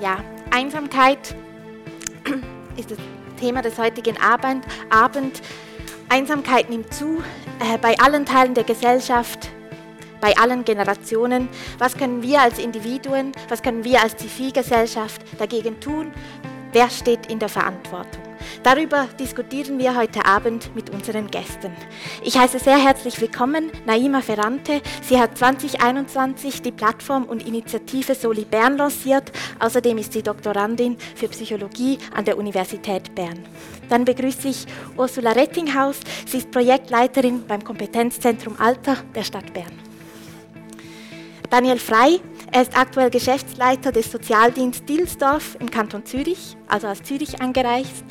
Ja, Einsamkeit ist das Thema des heutigen Abend. Abend. Einsamkeit nimmt zu äh, bei allen Teilen der Gesellschaft, bei allen Generationen. Was können wir als Individuen, was können wir als Zivilgesellschaft dagegen tun? Wer steht in der Verantwortung? Darüber diskutieren wir heute Abend mit unseren Gästen. Ich heiße sehr herzlich willkommen Naima Ferrante. Sie hat 2021 die Plattform und Initiative Soli Bern lanciert. Außerdem ist sie Doktorandin für Psychologie an der Universität Bern. Dann begrüße ich Ursula Rettinghaus. Sie ist Projektleiterin beim Kompetenzzentrum Alter der Stadt Bern. Daniel Frei, er ist aktuell Geschäftsleiter des Sozialdienstes Dilsdorf im Kanton Zürich, also aus Zürich angereist.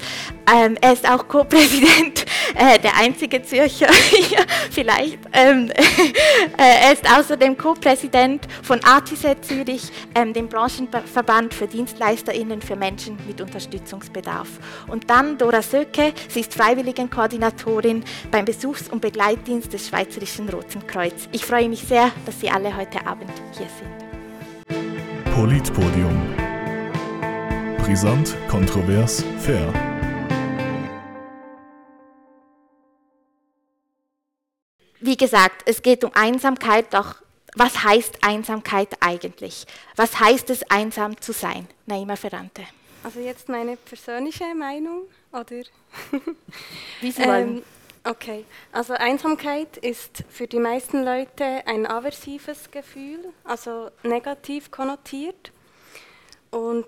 Ähm, er ist auch Co-Präsident, äh, der einzige Zürcher hier vielleicht. Ähm, äh, er ist außerdem Co-Präsident von Artiset Zürich, ähm, dem Branchenverband für DienstleisterInnen für Menschen mit Unterstützungsbedarf. Und dann Dora Söke, sie ist Freiwilligenkoordinatorin beim Besuchs- und Begleitdienst des Schweizerischen Roten Kreuz. Ich freue mich sehr, dass Sie alle heute Abend hier sind. Politpodium. Brisant, kontrovers, fair. wie gesagt, es geht um Einsamkeit, doch was heißt Einsamkeit eigentlich? Was heißt es, einsam zu sein? Naima Ferrante. Also jetzt meine persönliche Meinung, oder? Wie Sie wollen. Okay, also Einsamkeit ist für die meisten Leute ein aversives Gefühl, also negativ konnotiert. Und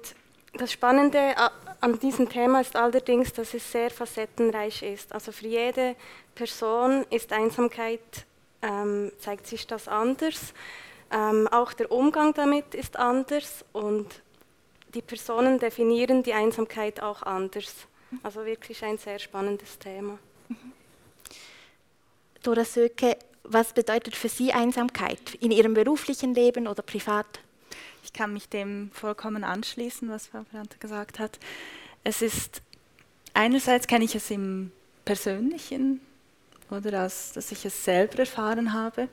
das Spannende an diesem Thema ist allerdings, dass es sehr facettenreich ist. Also für jede Person ist Einsamkeit, ähm, zeigt sich das anders. Ähm, auch der Umgang damit ist anders und die Personen definieren die Einsamkeit auch anders. Also wirklich ein sehr spannendes Thema. Dora Söke, was bedeutet für Sie Einsamkeit in Ihrem beruflichen Leben oder privat? Ich kann mich dem vollkommen anschließen, was Frau Brante gesagt hat. Es ist einerseits kenne ich es im Persönlichen oder als, dass ich es selber erfahren habe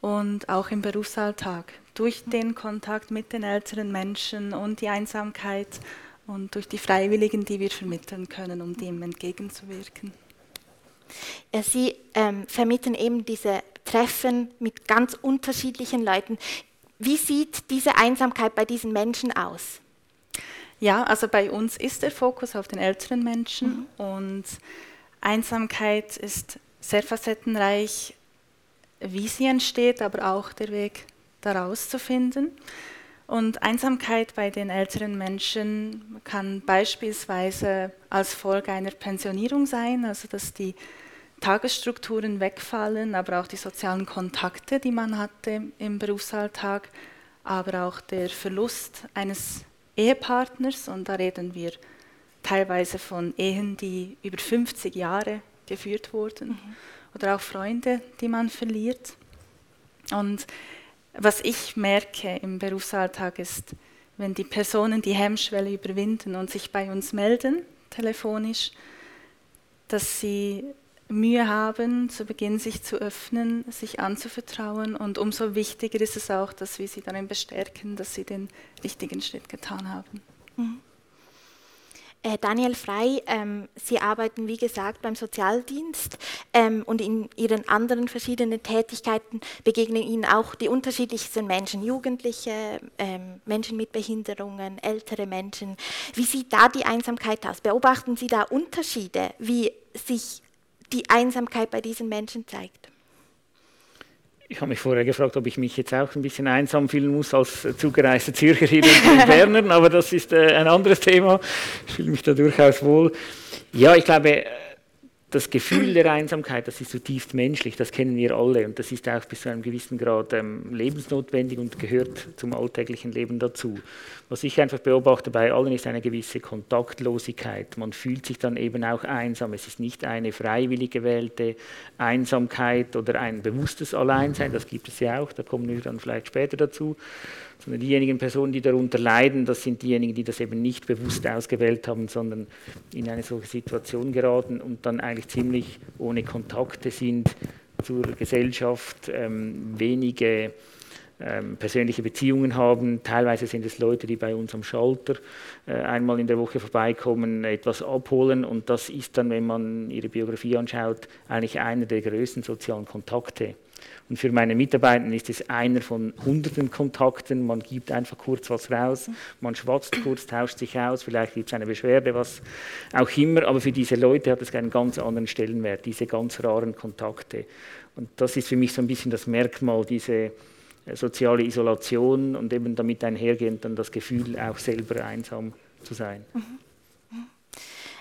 und auch im Berufsalltag durch den Kontakt mit den älteren Menschen und die Einsamkeit und durch die Freiwilligen, die wir vermitteln können, um dem entgegenzuwirken. Sie ähm, vermitteln eben diese Treffen mit ganz unterschiedlichen Leuten. Wie sieht diese Einsamkeit bei diesen Menschen aus? Ja, also bei uns ist der Fokus auf den älteren Menschen mhm. und Einsamkeit ist sehr facettenreich, wie sie entsteht, aber auch der Weg daraus zu finden. Und Einsamkeit bei den älteren Menschen kann beispielsweise als Folge einer Pensionierung sein, also dass die Tagesstrukturen wegfallen, aber auch die sozialen Kontakte, die man hatte im Berufsalltag, aber auch der Verlust eines Ehepartners. Und da reden wir teilweise von Ehen, die über 50 Jahre geführt wurden, mhm. oder auch Freunde, die man verliert. Und was ich merke im Berufsalltag ist, wenn die Personen die Hemmschwelle überwinden und sich bei uns melden, telefonisch, dass sie Mühe haben, zu Beginn sich zu öffnen, sich anzuvertrauen. Und umso wichtiger ist es auch, dass wir sie darin bestärken, dass sie den richtigen Schritt getan haben. Mhm. Äh, Daniel Frei, ähm, Sie arbeiten wie gesagt beim Sozialdienst ähm, und in Ihren anderen verschiedenen Tätigkeiten begegnen Ihnen auch die unterschiedlichsten Menschen, Jugendliche, ähm, Menschen mit Behinderungen, ältere Menschen. Wie sieht da die Einsamkeit aus? Beobachten Sie da Unterschiede, wie sich die Einsamkeit bei diesen Menschen zeigt. Ich habe mich vorher gefragt, ob ich mich jetzt auch ein bisschen einsam fühlen muss als zugereiste Zürcherin und Berner, aber das ist äh, ein anderes Thema. Ich fühle mich da durchaus wohl. Ja, ich glaube, das Gefühl der Einsamkeit, das ist zutiefst menschlich, das kennen wir alle und das ist auch bis zu einem gewissen Grad ähm, lebensnotwendig und gehört zum alltäglichen Leben dazu. Was ich einfach beobachte bei allen ist eine gewisse Kontaktlosigkeit. Man fühlt sich dann eben auch einsam. Es ist nicht eine freiwillig gewählte Einsamkeit oder ein bewusstes Alleinsein, das gibt es ja auch, da kommen wir dann vielleicht später dazu, sondern diejenigen Personen, die darunter leiden, das sind diejenigen, die das eben nicht bewusst ausgewählt haben, sondern in eine solche Situation geraten und dann eigentlich ziemlich ohne Kontakte sind zur Gesellschaft, ähm, wenige ähm, persönliche Beziehungen haben. Teilweise sind es Leute, die bei uns am Schalter äh, einmal in der Woche vorbeikommen, etwas abholen und das ist dann, wenn man ihre Biografie anschaut, eigentlich einer der größten sozialen Kontakte. Und für meine Mitarbeiter ist es einer von hunderten Kontakten. Man gibt einfach kurz was raus, man schwatzt kurz, tauscht sich aus, vielleicht gibt es eine Beschwerde, was auch immer. Aber für diese Leute hat es einen ganz anderen Stellenwert, diese ganz raren Kontakte. Und das ist für mich so ein bisschen das Merkmal, diese äh, soziale Isolation und eben damit einhergehend dann das Gefühl, auch selber einsam zu sein. Mhm. mhm.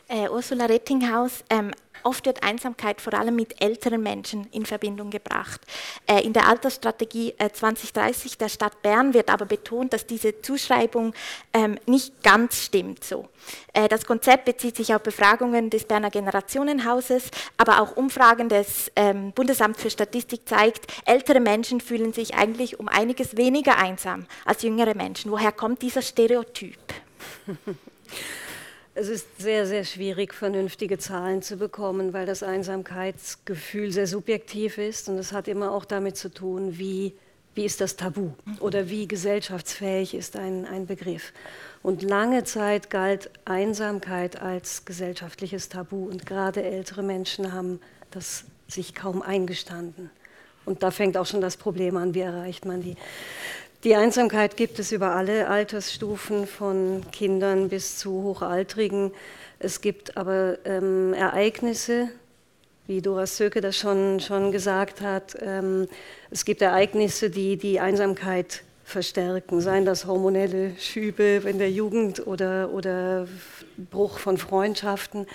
Äh, Ursula Rettinghaus, ähm, Oft wird Einsamkeit vor allem mit älteren Menschen in Verbindung gebracht. Äh, in der Altersstrategie 2030 äh, der Stadt Bern wird aber betont, dass diese Zuschreibung ähm, nicht ganz stimmt. So. Äh, das Konzept bezieht sich auf Befragungen des Berner Generationenhauses, aber auch Umfragen des ähm, Bundesamts für Statistik zeigt, ältere Menschen fühlen sich eigentlich um einiges weniger einsam als jüngere Menschen. Woher kommt dieser Stereotyp? Es ist sehr, sehr schwierig, vernünftige Zahlen zu bekommen, weil das Einsamkeitsgefühl sehr subjektiv ist und es hat immer auch damit zu tun, wie, wie ist das Tabu oder wie gesellschaftsfähig ist ein, ein Begriff. Und lange Zeit galt Einsamkeit als gesellschaftliches Tabu und gerade ältere Menschen haben das sich kaum eingestanden. Und da fängt auch schon das Problem an, wie erreicht man die. Die Einsamkeit gibt es über alle Altersstufen, von Kindern bis zu Hochaltrigen. Es gibt aber ähm, Ereignisse, wie Doras Söke das schon, schon gesagt hat. Ähm, es gibt Ereignisse, die die Einsamkeit verstärken, seien das hormonelle Schübe in der Jugend oder, oder Bruch von Freundschaften.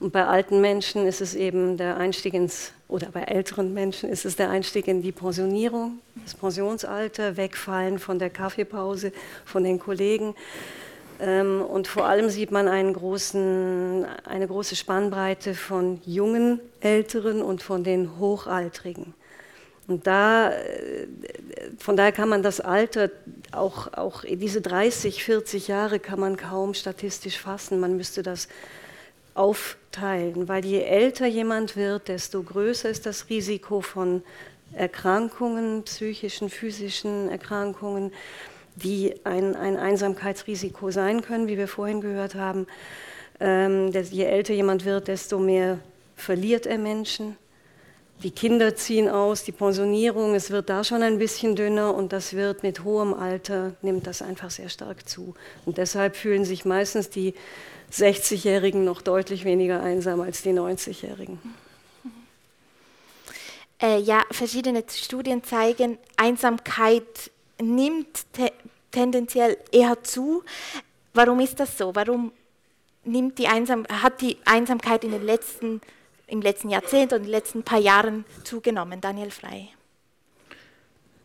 Und bei alten Menschen ist es eben der Einstieg ins, oder bei älteren Menschen ist es der Einstieg in die Pensionierung, das Pensionsalter, Wegfallen von der Kaffeepause, von den Kollegen. Ähm, und vor allem sieht man großen, eine große Spannbreite von jungen Älteren und von den Hochaltrigen. Und da, äh, von daher kann man das Alter, auch, auch diese 30, 40 Jahre kann man kaum statistisch fassen. Man müsste das aufteilen, weil je älter jemand wird, desto größer ist das Risiko von Erkrankungen, psychischen, physischen Erkrankungen, die ein, ein Einsamkeitsrisiko sein können, wie wir vorhin gehört haben. Ähm, je älter jemand wird, desto mehr verliert er Menschen. Die Kinder ziehen aus, die Pensionierung, es wird da schon ein bisschen dünner und das wird mit hohem Alter, nimmt das einfach sehr stark zu. Und deshalb fühlen sich meistens die 60-Jährigen noch deutlich weniger einsam als die 90-Jährigen. Äh, ja, verschiedene Studien zeigen, Einsamkeit nimmt te tendenziell eher zu. Warum ist das so? Warum nimmt die hat die Einsamkeit in den letzten, im letzten Jahrzehnt und in den letzten paar Jahren zugenommen? Daniel Frey.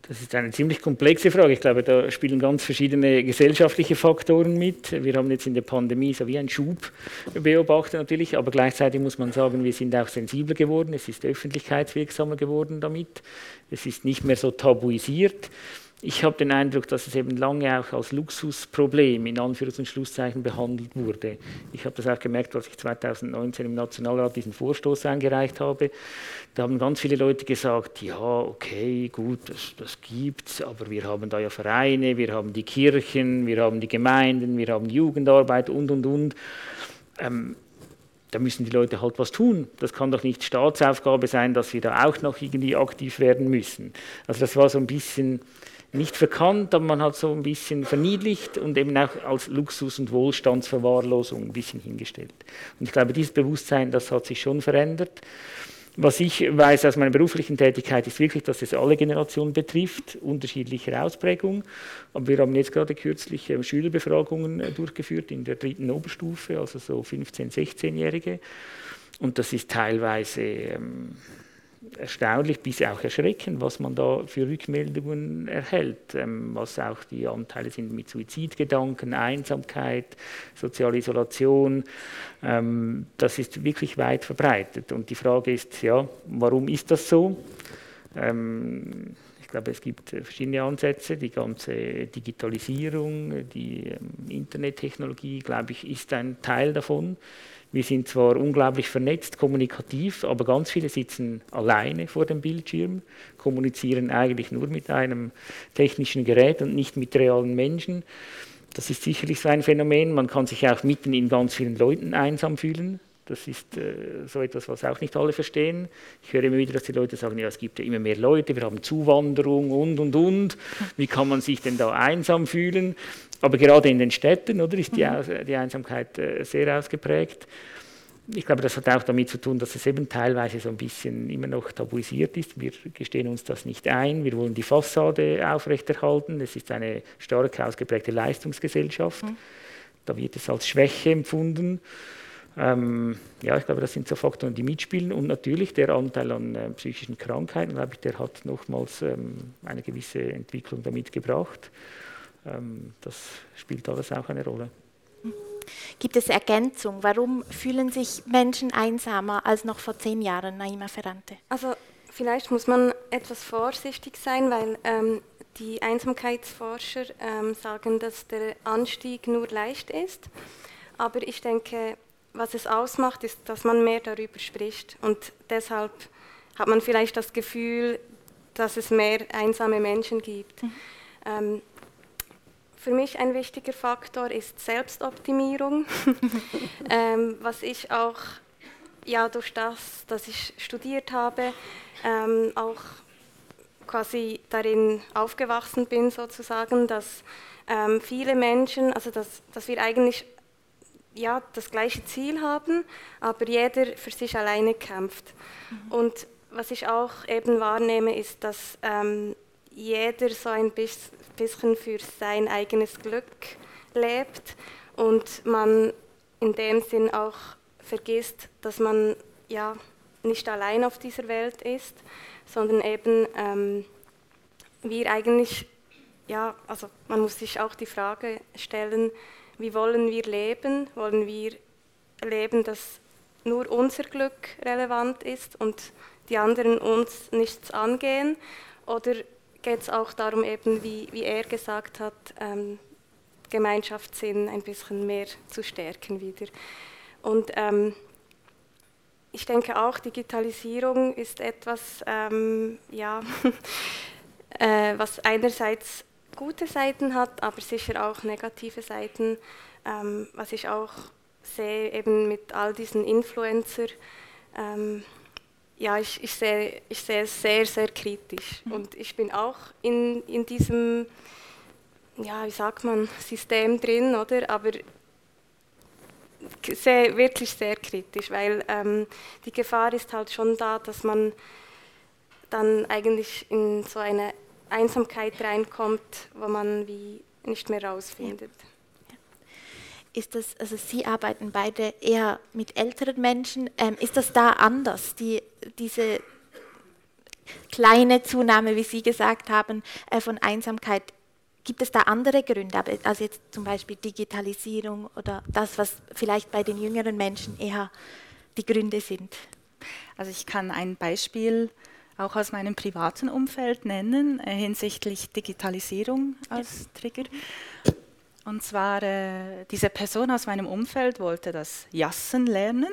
Das ist eine ziemlich komplexe Frage. Ich glaube, da spielen ganz verschiedene gesellschaftliche Faktoren mit. Wir haben jetzt in der Pandemie so wie einen Schub beobachtet natürlich, aber gleichzeitig muss man sagen, wir sind auch sensibler geworden. Es ist öffentlichkeitswirksamer geworden damit. Es ist nicht mehr so tabuisiert ich habe den Eindruck, dass es eben lange auch als Luxusproblem in Anführungs- und Schlusszeichen behandelt wurde. Ich habe das auch gemerkt, als ich 2019 im Nationalrat diesen Vorstoß eingereicht habe. Da haben ganz viele Leute gesagt, ja, okay, gut, das, das es, aber wir haben da ja Vereine, wir haben die Kirchen, wir haben die Gemeinden, wir haben Jugendarbeit und, und, und. Ähm, da müssen die Leute halt was tun. Das kann doch nicht Staatsaufgabe sein, dass wir da auch noch irgendwie aktiv werden müssen. Also das war so ein bisschen nicht verkannt, aber man hat so ein bisschen verniedlicht und eben auch als Luxus- und Wohlstandsverwahrlosung ein bisschen hingestellt. Und ich glaube, dieses Bewusstsein, das hat sich schon verändert. Was ich weiß aus meiner beruflichen Tätigkeit, ist wirklich, dass es alle Generationen betrifft, unterschiedlicher Ausprägung. Aber wir haben jetzt gerade kürzlich äh, Schülerbefragungen äh, durchgeführt in der dritten Oberstufe, also so 15-, 16-Jährige. Und das ist teilweise ähm, erstaunlich bis auch erschreckend, was man da für Rückmeldungen erhält, ähm, was auch die Anteile sind mit Suizidgedanken, Einsamkeit, soziale Isolation. Ähm, das ist wirklich weit verbreitet. Und die Frage ist, ja, warum ist das so? Ähm, glaube, es gibt verschiedene Ansätze. Die ganze Digitalisierung, die ähm, Internettechnologie, glaube ich, ist ein Teil davon. Wir sind zwar unglaublich vernetzt, kommunikativ, aber ganz viele sitzen alleine vor dem Bildschirm, kommunizieren eigentlich nur mit einem technischen Gerät und nicht mit realen Menschen. Das ist sicherlich so ein Phänomen. Man kann sich auch mitten in ganz vielen Leuten einsam fühlen. Das ist äh, so etwas, was auch nicht alle verstehen. Ich höre immer wieder, dass die Leute sagen, ja, es gibt ja immer mehr Leute, wir haben Zuwanderung und, und, und. Wie kann man sich denn da einsam fühlen? Aber gerade in den Städten oder, ist die, mhm. die Einsamkeit äh, sehr ausgeprägt. Ich glaube, das hat auch damit zu tun, dass es eben teilweise so ein bisschen immer noch tabuisiert ist. Wir gestehen uns das nicht ein. Wir wollen die Fassade aufrechterhalten. Es ist eine stark ausgeprägte Leistungsgesellschaft. Mhm. Da wird es als Schwäche empfunden. Ähm, ja, ich glaube, das sind so Faktoren, die mitspielen. Und natürlich der Anteil an äh, psychischen Krankheiten, glaube ich, der hat nochmals ähm, eine gewisse Entwicklung damit gebracht. Ähm, das spielt alles auch eine Rolle. Gibt es Ergänzung? Warum fühlen sich Menschen einsamer als noch vor zehn Jahren, Naima Ferrante? Also vielleicht muss man etwas vorsichtig sein, weil ähm, die Einsamkeitsforscher ähm, sagen, dass der Anstieg nur leicht ist. Aber ich denke, was es ausmacht, ist, dass man mehr darüber spricht. Und deshalb hat man vielleicht das Gefühl, dass es mehr einsame Menschen gibt. Mhm. Ähm, für mich ein wichtiger Faktor ist Selbstoptimierung, ähm, was ich auch ja, durch das, dass ich studiert habe, ähm, auch quasi darin aufgewachsen bin, sozusagen, dass ähm, viele Menschen, also dass, dass wir eigentlich ja, das gleiche Ziel haben, aber jeder für sich alleine kämpft. Mhm. Und was ich auch eben wahrnehme, ist, dass ähm, jeder so ein bisschen für sein eigenes Glück lebt und man in dem Sinn auch vergisst, dass man ja nicht allein auf dieser Welt ist, sondern eben ähm, wir eigentlich, ja, also man muss sich auch die Frage stellen, wie wollen wir leben? Wollen wir leben, dass nur unser Glück relevant ist und die anderen uns nichts angehen? Oder geht es auch darum, eben wie, wie er gesagt hat, ähm, Gemeinschaftssinn ein bisschen mehr zu stärken wieder. Und ähm, ich denke auch, Digitalisierung ist etwas, ähm, ja, äh, was einerseits gute Seiten hat, aber sicher auch negative Seiten, ähm, was ich auch sehe, eben mit all diesen Influencer. Ja, ich, ich, sehe, ich sehe es sehr, sehr kritisch. Mhm. Und ich bin auch in, in diesem, ja, wie sagt man, System drin, oder? Aber sehr, wirklich sehr kritisch, weil ähm, die Gefahr ist halt schon da, dass man dann eigentlich in so eine Einsamkeit reinkommt, wo man wie nicht mehr rausfindet. Ja. Ist das, also Sie arbeiten beide eher mit älteren Menschen. Ähm, ist das da anders, die, diese kleine Zunahme, wie Sie gesagt haben, äh, von Einsamkeit? Gibt es da andere Gründe, also jetzt zum Beispiel Digitalisierung oder das, was vielleicht bei den jüngeren Menschen eher die Gründe sind? Also ich kann ein Beispiel auch aus meinem privaten Umfeld nennen, äh, hinsichtlich Digitalisierung als Trigger. Und zwar, äh, diese Person aus meinem Umfeld wollte das Jassen lernen,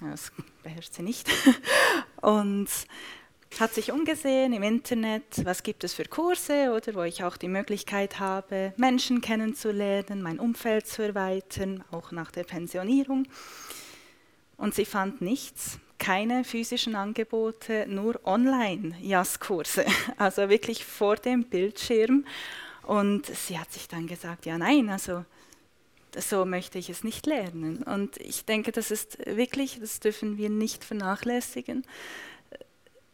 das beherrscht sie nicht, und hat sich umgesehen im Internet, was gibt es für Kurse oder wo ich auch die Möglichkeit habe, Menschen kennenzulernen, mein Umfeld zu erweitern, auch nach der Pensionierung. Und sie fand nichts keine physischen Angebote, nur Online-Jazzkurse, also wirklich vor dem Bildschirm. Und sie hat sich dann gesagt, ja nein, also so möchte ich es nicht lernen. Und ich denke, das ist wirklich, das dürfen wir nicht vernachlässigen.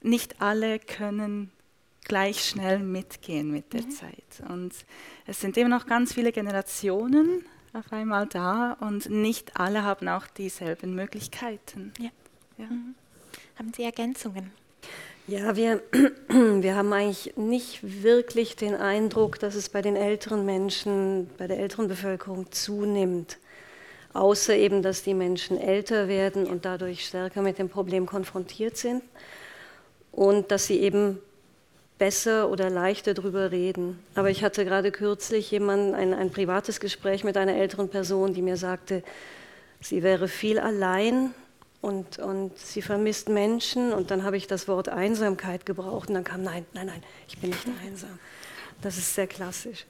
Nicht alle können gleich schnell mitgehen mit der mhm. Zeit. Und es sind immer noch ganz viele Generationen auf einmal da und nicht alle haben auch dieselben Möglichkeiten. Ja. Ja. Mhm. Haben Sie Ergänzungen? Ja, wir, wir haben eigentlich nicht wirklich den Eindruck, dass es bei den älteren Menschen, bei der älteren Bevölkerung zunimmt. Außer eben, dass die Menschen älter werden und dadurch stärker mit dem Problem konfrontiert sind und dass sie eben besser oder leichter darüber reden. Aber ich hatte gerade kürzlich jemand, ein, ein privates Gespräch mit einer älteren Person, die mir sagte, sie wäre viel allein und, und sie vermisst Menschen. Und dann habe ich das Wort Einsamkeit gebraucht und dann kam, nein, nein, nein, ich bin nicht einsam. Das ist sehr klassisch.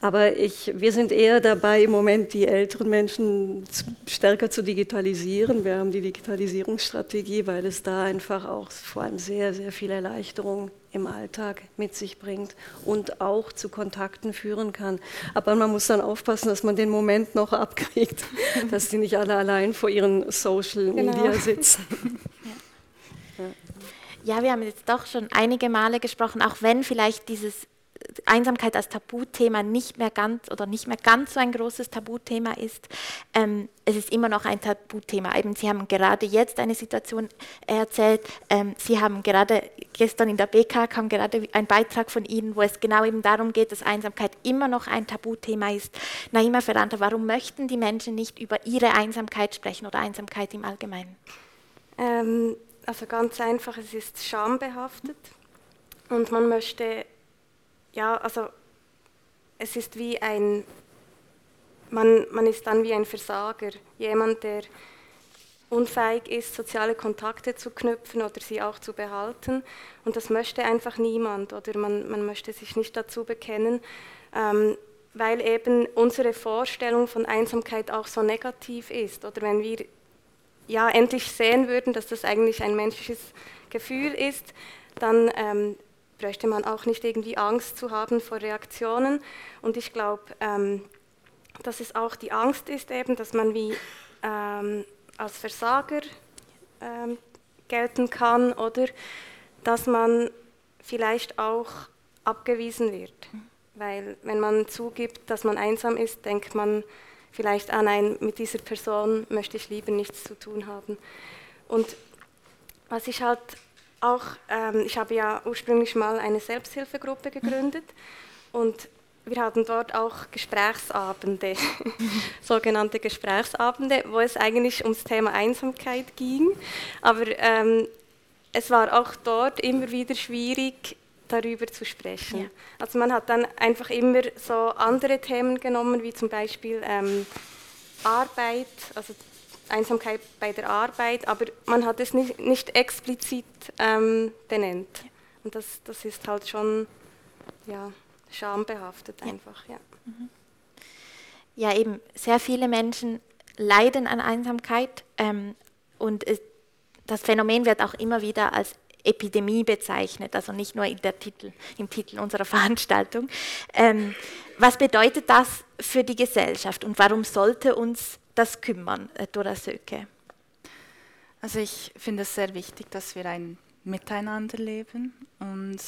Aber ich, wir sind eher dabei, im Moment die älteren Menschen stärker zu digitalisieren. Wir haben die Digitalisierungsstrategie, weil es da einfach auch vor allem sehr, sehr viel Erleichterung im Alltag mit sich bringt und auch zu Kontakten führen kann. Aber man muss dann aufpassen, dass man den Moment noch abkriegt, dass die nicht alle allein vor ihren Social Media genau. sitzen. Ja. ja, wir haben jetzt doch schon einige Male gesprochen, auch wenn vielleicht dieses Einsamkeit als Tabuthema nicht mehr ganz oder nicht mehr ganz so ein großes Tabuthema ist. Ähm, es ist immer noch ein Tabuthema. Eben, Sie haben gerade jetzt eine Situation erzählt. Ähm, Sie haben gerade gestern in der BK kam gerade ein Beitrag von Ihnen, wo es genau eben darum geht, dass Einsamkeit immer noch ein Tabuthema ist. Naima Ferrante, warum möchten die Menschen nicht über ihre Einsamkeit sprechen oder Einsamkeit im Allgemeinen? Ähm, also ganz einfach, es ist schambehaftet und man möchte ja, also es ist wie ein, man, man ist dann wie ein Versager, jemand, der unfähig ist, soziale Kontakte zu knüpfen oder sie auch zu behalten. Und das möchte einfach niemand oder man, man möchte sich nicht dazu bekennen, ähm, weil eben unsere Vorstellung von Einsamkeit auch so negativ ist. Oder wenn wir ja endlich sehen würden, dass das eigentlich ein menschliches Gefühl ist, dann ähm, bräuchte man auch nicht irgendwie Angst zu haben vor Reaktionen. Und ich glaube, ähm, dass es auch die Angst ist eben, dass man wie ähm, als Versager ähm, gelten kann oder dass man vielleicht auch abgewiesen wird. Weil wenn man zugibt, dass man einsam ist, denkt man vielleicht, ah nein, mit dieser Person möchte ich lieber nichts zu tun haben. Und was ich halt auch, ähm, ich habe ja ursprünglich mal eine Selbsthilfegruppe gegründet und wir hatten dort auch Gesprächsabende, sogenannte Gesprächsabende, wo es eigentlich ums Thema Einsamkeit ging. Aber ähm, es war auch dort immer wieder schwierig, darüber zu sprechen. Ja. Also man hat dann einfach immer so andere Themen genommen, wie zum Beispiel ähm, Arbeit, also Einsamkeit bei der Arbeit, aber man hat es nicht, nicht explizit ähm, benennt. Und das, das ist halt schon ja, schambehaftet einfach. Ja. Mhm. ja, eben, sehr viele Menschen leiden an Einsamkeit ähm, und es, das Phänomen wird auch immer wieder als Epidemie bezeichnet, also nicht nur in der Titel, im Titel unserer Veranstaltung. Ähm, was bedeutet das für die Gesellschaft und warum sollte uns das kümmern, äh, Dora Söke? Also ich finde es sehr wichtig, dass wir ein Miteinander leben und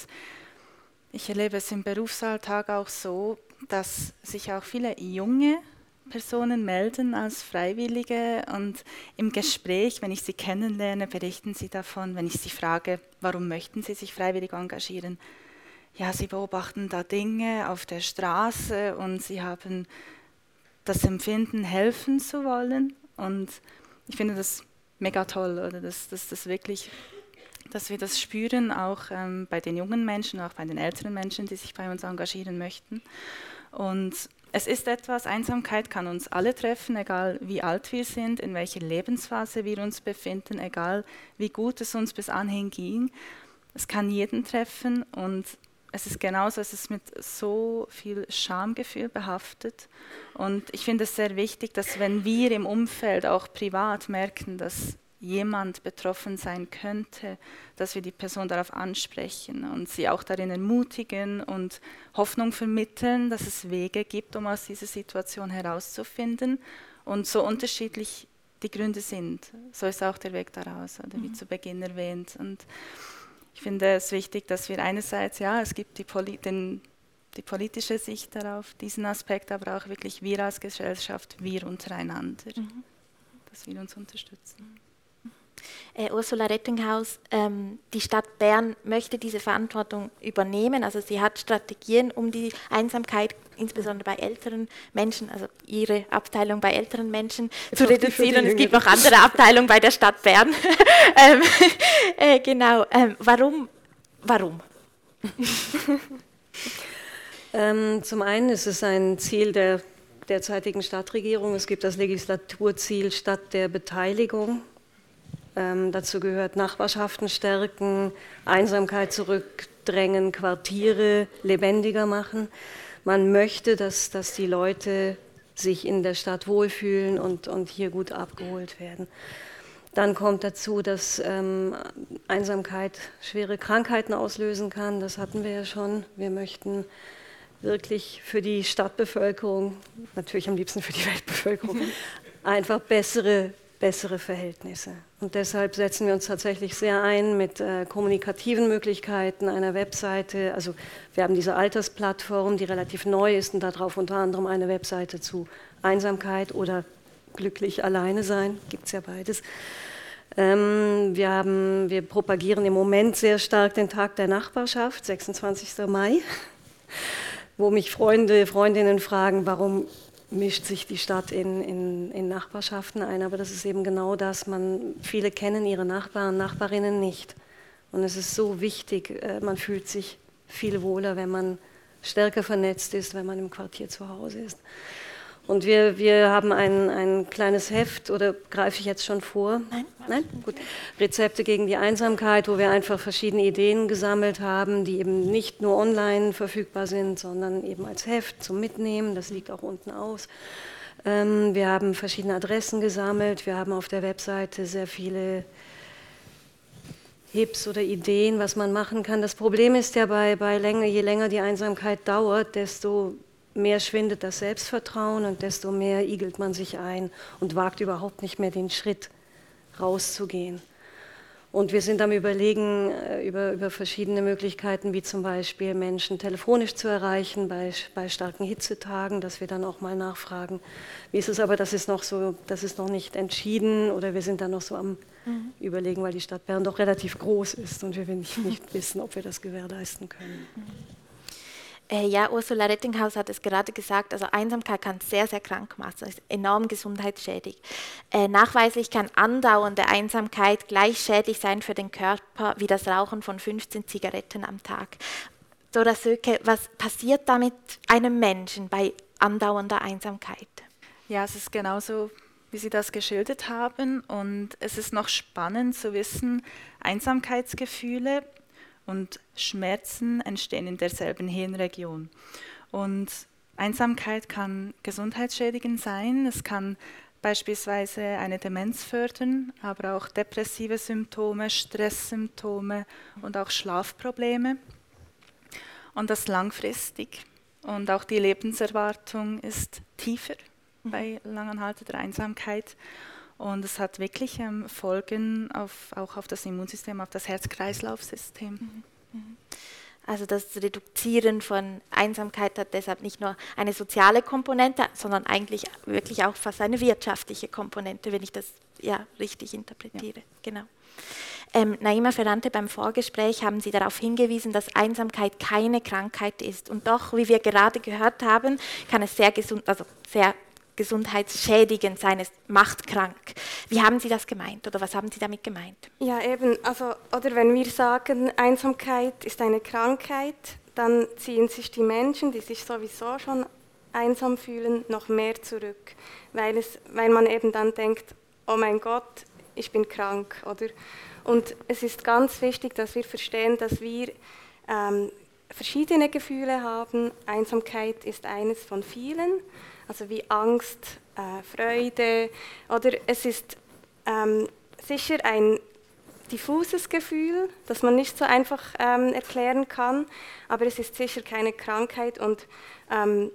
ich erlebe es im Berufsalltag auch so, dass sich auch viele junge Personen melden als Freiwillige und im Gespräch, wenn ich sie kennenlerne, berichten sie davon, wenn ich sie frage, warum möchten sie sich freiwillig engagieren. Ja, sie beobachten da Dinge auf der Straße und sie haben das Empfinden, helfen zu wollen. Und ich finde das mega toll, oder dass, dass das wirklich, dass wir das spüren, auch ähm, bei den jungen Menschen, auch bei den älteren Menschen, die sich bei uns engagieren möchten. Und es ist etwas, Einsamkeit kann uns alle treffen, egal wie alt wir sind, in welcher Lebensphase wir uns befinden, egal wie gut es uns bis anhin ging. Es kann jeden treffen und es ist genauso, es ist mit so viel Schamgefühl behaftet. Und ich finde es sehr wichtig, dass wenn wir im Umfeld auch privat merken, dass jemand betroffen sein könnte, dass wir die Person darauf ansprechen und sie auch darin ermutigen und Hoffnung vermitteln, dass es Wege gibt, um aus dieser Situation herauszufinden. Und so unterschiedlich die Gründe sind, so ist auch der Weg daraus, oder wie mhm. zu Beginn erwähnt. Und ich finde es wichtig, dass wir einerseits, ja, es gibt die, Poli den, die politische Sicht darauf, diesen Aspekt, aber auch wirklich wir als Gesellschaft, wir untereinander, mhm. dass wir uns unterstützen. Äh, Ursula Rettinghaus, ähm, die Stadt Bern möchte diese Verantwortung übernehmen. Also sie hat Strategien, um die Einsamkeit, insbesondere bei älteren Menschen, also ihre Abteilung bei älteren Menschen, Jetzt zu reduzieren. Und es gibt noch andere Abteilungen bei der Stadt Bern. ähm, äh, genau. Ähm, warum? Warum? ähm, zum einen ist es ein Ziel der derzeitigen Stadtregierung. Es gibt das Legislaturziel Stadt der Beteiligung. Ähm, dazu gehört Nachbarschaften stärken, Einsamkeit zurückdrängen, Quartiere lebendiger machen. Man möchte, dass, dass die Leute sich in der Stadt wohlfühlen und, und hier gut abgeholt werden. Dann kommt dazu, dass ähm, Einsamkeit schwere Krankheiten auslösen kann. Das hatten wir ja schon. Wir möchten wirklich für die Stadtbevölkerung, natürlich am liebsten für die Weltbevölkerung, einfach bessere, bessere Verhältnisse. Und deshalb setzen wir uns tatsächlich sehr ein mit äh, kommunikativen Möglichkeiten einer Webseite. Also wir haben diese Altersplattform, die relativ neu ist und darauf unter anderem eine Webseite zu Einsamkeit oder glücklich alleine sein, gibt es ja beides. Ähm, wir, haben, wir propagieren im Moment sehr stark den Tag der Nachbarschaft, 26. Mai wo mich Freunde, Freundinnen fragen, warum mischt sich die Stadt in, in, in, Nachbarschaften ein. Aber das ist eben genau das. Man, viele kennen ihre Nachbarn, Nachbarinnen nicht. Und es ist so wichtig, äh, man fühlt sich viel wohler, wenn man stärker vernetzt ist, wenn man im Quartier zu Hause ist. Und wir, wir haben ein, ein kleines Heft, oder greife ich jetzt schon vor? Nein. Nein? Gut. Rezepte gegen die Einsamkeit, wo wir einfach verschiedene Ideen gesammelt haben, die eben nicht nur online verfügbar sind, sondern eben als Heft zum Mitnehmen. Das liegt auch unten aus. Ähm, wir haben verschiedene Adressen gesammelt. Wir haben auf der Webseite sehr viele Hips oder Ideen, was man machen kann. Das Problem ist ja bei, bei Länge, je länger die Einsamkeit dauert, desto mehr schwindet das Selbstvertrauen und desto mehr igelt man sich ein und wagt überhaupt nicht mehr den Schritt rauszugehen. Und wir sind am Überlegen äh, über, über verschiedene Möglichkeiten, wie zum Beispiel Menschen telefonisch zu erreichen bei, bei starken Hitzetagen, dass wir dann auch mal nachfragen, wie ist es aber, das ist noch so, das ist noch nicht entschieden oder wir sind dann noch so am mhm. Überlegen, weil die Stadt Bern doch relativ groß ist und wir nicht, nicht wissen, ob wir das gewährleisten können. Mhm. Äh, ja, Ursula Rettinghaus hat es gerade gesagt, also Einsamkeit kann sehr, sehr krank machen, ist enorm gesundheitsschädig. Äh, nachweislich kann andauernde Einsamkeit gleich schädlich sein für den Körper wie das Rauchen von 15 Zigaretten am Tag. Dora Söke, was passiert da mit einem Menschen bei andauernder Einsamkeit? Ja, es ist genauso, wie Sie das geschildert haben. Und es ist noch spannend zu wissen, Einsamkeitsgefühle und Schmerzen entstehen in derselben Hirnregion. Und Einsamkeit kann gesundheitsschädigend sein, es kann beispielsweise eine Demenz fördern, aber auch depressive Symptome, Stresssymptome und auch Schlafprobleme. Und das langfristig. Und auch die Lebenserwartung ist tiefer bei langanhaltender Einsamkeit. Und es hat wirklich ähm, Folgen auf, auch auf das Immunsystem, auf das Herz-Kreislauf-System. Mhm. Mhm. Also das Reduzieren von Einsamkeit hat deshalb nicht nur eine soziale Komponente, sondern eigentlich wirklich auch fast eine wirtschaftliche Komponente, wenn ich das ja richtig interpretiere. Ja. Genau. Ähm, Naima Ferrante, beim Vorgespräch haben Sie darauf hingewiesen, dass Einsamkeit keine Krankheit ist. Und doch, wie wir gerade gehört haben, kann es sehr gesund, also sehr gesundheitsschädigend sein, es macht krank. Wie haben Sie das gemeint oder was haben Sie damit gemeint? Ja, eben, also, oder wenn wir sagen, Einsamkeit ist eine Krankheit, dann ziehen sich die Menschen, die sich sowieso schon einsam fühlen, noch mehr zurück, weil, es, weil man eben dann denkt, oh mein Gott, ich bin krank, oder? Und es ist ganz wichtig, dass wir verstehen, dass wir ähm, verschiedene Gefühle haben. Einsamkeit ist eines von vielen also wie Angst, äh, Freude oder es ist ähm, sicher ein diffuses Gefühl, das man nicht so einfach ähm, erklären kann, aber es ist sicher keine Krankheit und ähm,